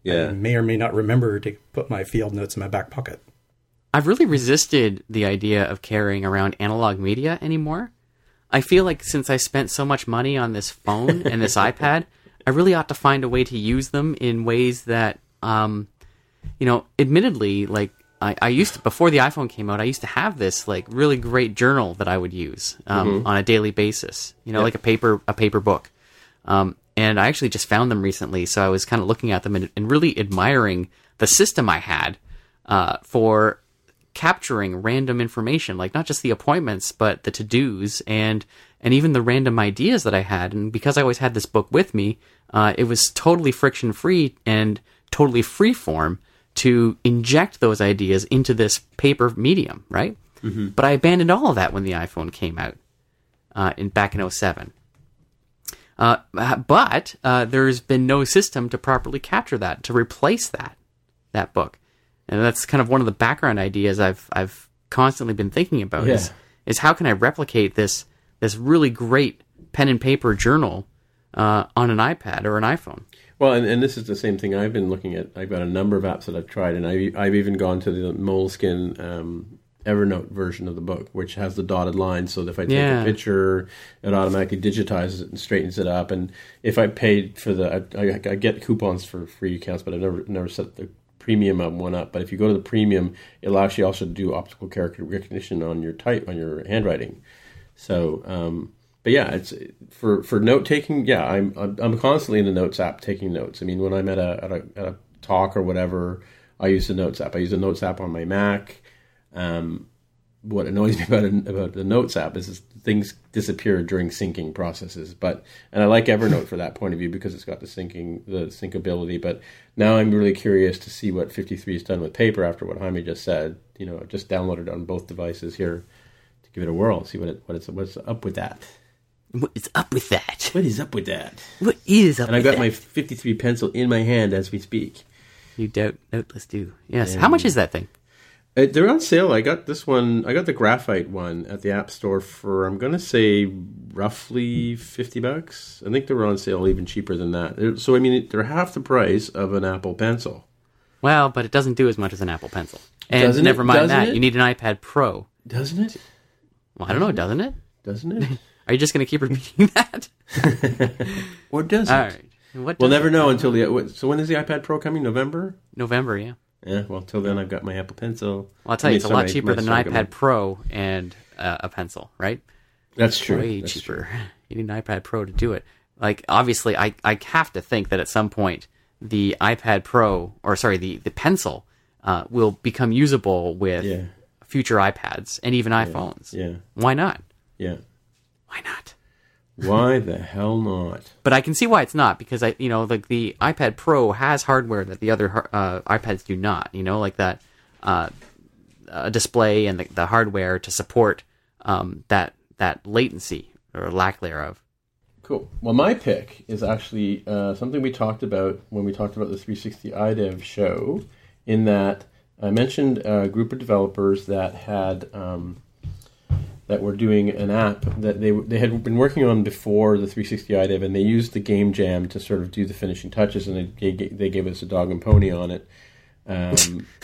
I Yeah. may or may not remember to put my field notes in my back pocket. I've really resisted the idea of carrying around analog media anymore. I feel like since I spent so much money on this phone and this iPad, I really ought to find a way to use them in ways that, um, you know, admittedly, like I, I used to before the iPhone came out, I used to have this like really great journal that I would use um, on a daily basis. You know, like a paper a paper book. Um, and I actually just found them recently, so I was kind of looking at them and, and really admiring the system I had uh, for capturing random information, like not just the appointments, but the to dos and and even the random ideas that I had. And because I always had this book with me, uh, it was totally friction free and totally free form to inject those ideas into this paper medium, right? But I abandoned all of that when the iPhone came out uh, in back in 07. Uh, but uh, there's been no system to properly capture that to replace that that book, and that's kind of one of the background ideas I've I've constantly been thinking about is Yeah. is how can I replicate this this really great pen and paper journal uh, on an iPad or an iPhone. Well, and, and this is the same thing I've been looking at. I've got a number of apps that I've tried, and I've, I've even gone to the Moleskine um, Evernote version of the book, which has the dotted line. So that if I take Yeah. a picture, it automatically digitizes it and straightens it up. And if I paid for the, I, I, I get coupons for free accounts, but I've never never set the premium of one up. But if you go to the premium, it'll actually also do optical character recognition on your type on your handwriting. So, um, but yeah, it's for for note taking. Yeah, I'm I'm constantly in the Notes app taking notes. I mean, when I'm at a at a, at a talk or whatever, I use the Notes app. I use the Notes app on my Mac. Um, what annoys me about about the Notes app is it's things disappear during syncing processes. But and I like Evernote for that point of view because it's got the syncing the syncability. But now I'm really curious to see what 53 has done with paper after what Jaime just said. You know, just downloaded on both devices here to give it a whirl, see what it what it's what's up with that. What is up with that? What is up with that? What is up with that? And I got that? my 53 pencil in my hand as we speak. You doubt, doubtless do. Yes. How much is that thing? Uh, they're on sale. I got this one. I got the graphite one at the App Store for I'm gonna say roughly fifty bucks. I think they were on sale even cheaper than that. So I mean, they're half the price of an Apple Pencil. Well, but it doesn't do as much as an Apple Pencil. And Doesn't never mind that. it? You need an iPad Pro. Doesn't it? Well, I don't know, doesn't it? Doesn't it? Are you just going to keep repeating that? or does it? All right. What We'll never know until the. So when is the iPad Pro coming? November. November, yeah. Yeah. Well, till then, I've got my Apple Pencil. Well, I'll tell you, it's a lot cheaper than an iPad Pro and uh, a pencil, right? That's true. Way That's cheaper. You need an iPad Pro to do it. Like, obviously, I, I have to think that at some point the iPad Pro, or sorry, the, the pencil, uh, will become usable with Yeah. future iPads and even iPhones. Yeah. Why not? Yeah. Why not? Why the hell not? But I can see why it's not because I, you know, like the iPad Pro has hardware that the other uh, iPads do not. You know, like that uh, uh, display and the, the hardware to support um, that that latency or lack thereof. Cool. Well, my pick is actually uh, something we talked about when we talked about the 360 iDev show, in that I mentioned a group of developers that had um, that were doing an app that they they had been working on before the 360 iDev, and they used the Game Jam to sort of do the finishing touches, and they they, gave us a dog and pony on it. Um,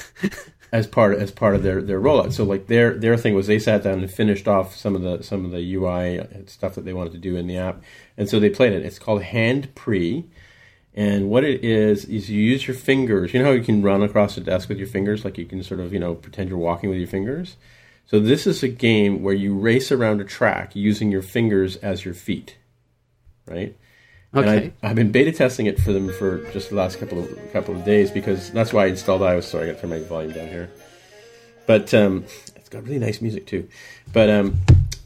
as part as part of their, their rollout. So like their their thing was they sat down and finished off some of the some of the UI stuff that they wanted to do in the app, and so they played it. It's called Hand Prix, and what it is is you use your fingers. You know how you can run across the desk with your fingers, like you can sort of you know pretend you're walking with your fingers. So this is a game where you race around a track using your fingers as your feet, right? Okay. And I, I've been beta testing it for them for just the last couple of couple of days because that's why I installed iOS. Sorry, I got to turn my volume down here. But um, it's got really nice music too. But um,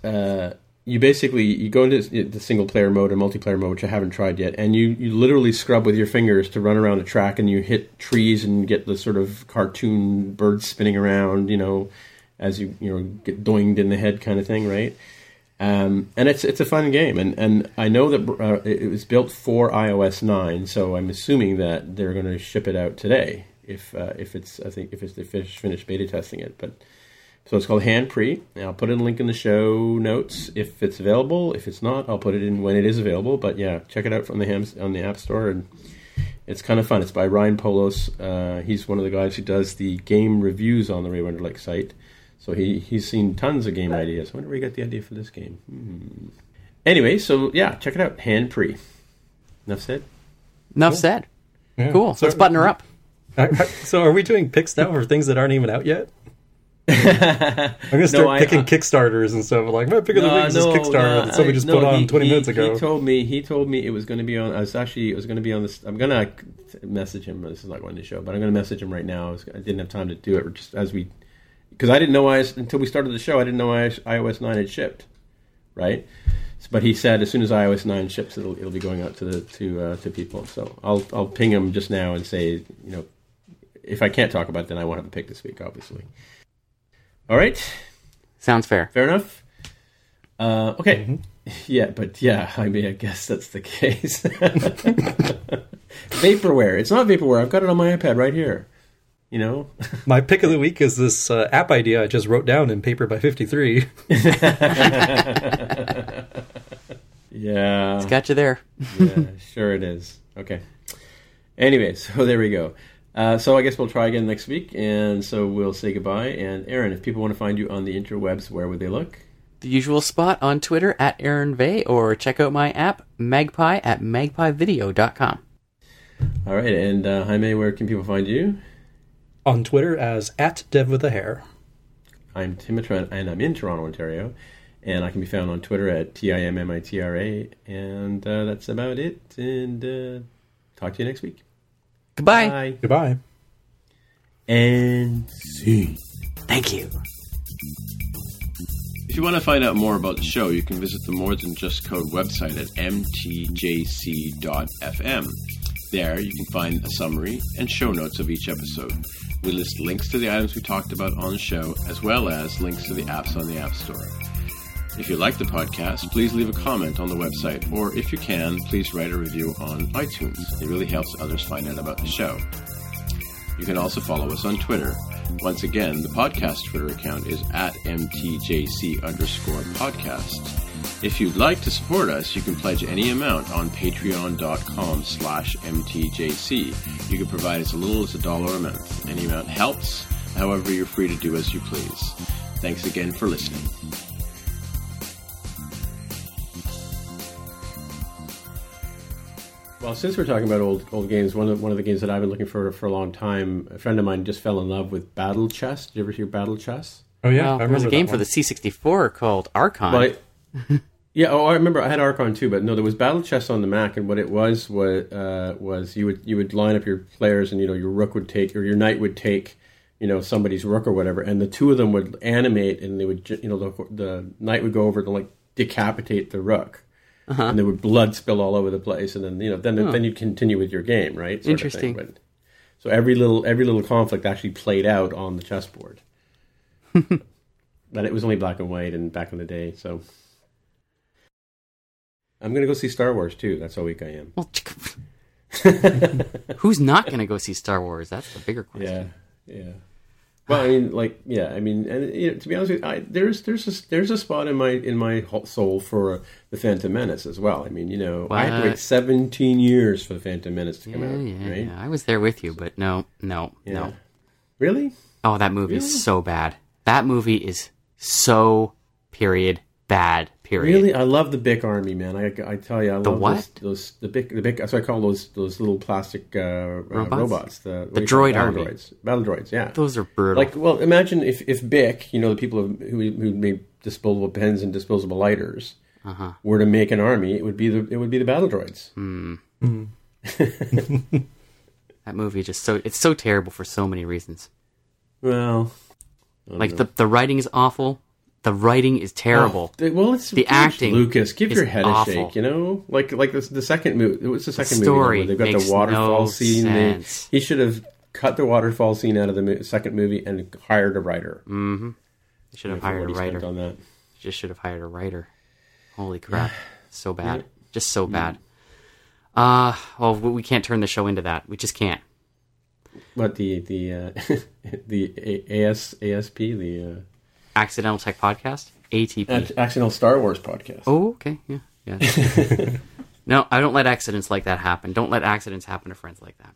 uh, you basically you go into the single player mode and multiplayer mode, which I haven't tried yet, and you you literally scrub with your fingers to run around a track, and you hit trees and get the sort of cartoon birds spinning around, you know, as you you know get doinged in the head kind of thing, right? Um, and it's it's a fun game, and, and I know that uh, it was built for iOS nine, so I'm assuming that they're going to ship it out today. If uh, if it's I think if it's they finish finished beta testing it, but so it's called Hand Prix. I'll put in a link in the show notes if it's available. If it's not, I'll put it in when it is available. But yeah, check it out from the hams on the App Store, and it's kind of fun. It's by Ryan Poolos. Uh, he's one of the guys who does the game reviews on the Ray Wenderlich site. So he, he's seen tons of game ideas. I wonder where he got the idea for this game. Hmm. Anyway, so yeah, check it out. Hand Prix. Enough said. Enough said. Yeah. Cool. So- Let's button her up. I- I- so are we doing picks now for things that aren't even out yet? I'm gonna start No, picking I- Kickstarters and stuff. Like my pick of the week is this Kickstarter that somebody just put on he- 20 he- minutes ago. He told me he told me it was going to be on. I was actually it was going to be on this. I'm going to message him. This is not going to show, but I'm going to message him right now. I, was, I didn't have time to do it just as we because I didn't know I until we started the show. I didn't know I, iOS nine had shipped, right? But he said as soon as iOS nine ships, it'll it'll be going out to the to uh, to people. So I'll I'll ping him just now and say you know if I can't talk about it, then I won't have a pick this week, obviously. All right. Sounds fair. Fair enough. Uh, okay. Yeah, but yeah, I mean, I guess that's the case. vaporware. It's not vaporware. I've got it on my iPad right here. You know. My pick of the week is this uh, app idea I just wrote down in paper by 53. Yeah. It's got you there. yeah, sure it is. Okay. Anyway, so there we go. Uh, so I guess we'll try again next week, and so we'll say goodbye. And Aaron, if people want to find you on the interwebs, where would they look? The usual spot on Twitter at Aaron Vegh or check out my app Magpie at magpievideo.com. All right, and uh, Jaime, where can people find you? On Twitter as at Dev with a hair. I'm Tim Mitra, and I'm in Toronto, Ontario, and I can be found on Twitter at T I M M I T R A, and uh, that's about it. And uh, talk to you next week. Goodbye. Bye. Goodbye. And see. Thank you. If you want to find out more about the show, you can visit the More Than Just Code website at mtjc.fm. There, you can find a summary and show notes of each episode. We list links to the items we talked about on the show, as well as links to the apps on the App Store. If you like the podcast, please leave a comment on the website, or if you can, please write a review on iTunes. It really helps others find out about the show. You can also follow us on Twitter. Once again, the podcast Twitter account is at mtjc underscore podcast. If you'd like to support us, you can pledge any amount on patreon.com slash mtjc. You can provide as little as a dollar a month. Any amount helps. However, you're free to do as you please. Thanks again for listening. Well, since we're talking about old old games, one of one of the games that I've been looking for for a long time, a friend of mine just fell in love with Battle Chess. Did you ever hear Battle Chess? Oh yeah, well, I there was a game for the C64 called Archon. Well, I- yeah. Oh, I remember. I had Archon too, but no, there was Battle Chess on the Mac, and what it was was uh, was you would you would line up your players, and you know your rook would take or your knight would take, you know, somebody's rook or whatever, and the two of them would animate, and they would you know the the knight would go over to like decapitate the rook. And there would blood spill all over the place, and then you know, then then you'd continue with your game, right? Sort. Interesting. But- so every little every little conflict actually played out on the chessboard. but it was only black and white and back in the day, so I'm gonna go see Star Wars too. That's how weak I am. Well, who's not going to go see Star Wars? That's the bigger question. Yeah, yeah. Well, I mean, like, yeah, I mean, and you know, to be honest with you, I, there's there's a, there's a spot in my in my soul for uh, the Phantom Menace as well. I mean, you know, I had to wait 17 years for the Phantom Menace to come out, yeah, right? yeah. I was there with you, but no, no, Yeah. no. Really? Oh, that movie Really? is so bad. That movie is so period bad. Period. Really, I love the Bic Army, man. I, I tell you, I The love what? Those, those the Bic the Bic. That's what I call those those little plastic uh, uh, Robots? robots. The, The do you call droid it? battle army. droids. Battle droids. Yeah. Those are brutal. Like, well, imagine if if Bic, you know, the people who who made disposable pens and disposable lighters, uh-huh. were to make an army, it would be the it would be the battle droids. that movie just so it's so terrible for so many reasons. Well, Like the the writing is awful. The writing is terrible. Oh, well, it's The acting Lucas, give your head awful. a shake. You know, like like the, the second movie. It was the second story movie where they've got the waterfall no scene. They, he should have cut the waterfall scene out of the mo- second movie and hired a writer. Mm-hmm. They should have hired a writer. on that. Just should have hired a writer. Holy crap. So bad. Just so bad. Uh well we can't turn the show into that. We just can't. But the the uh, the A- AS ASP the Accidental Tech Podcast? ATP. Accidental Star Wars podcast. Oh, okay. Yeah. Yeah. no, I don't let accidents like that happen. Don't let accidents happen to friends like that.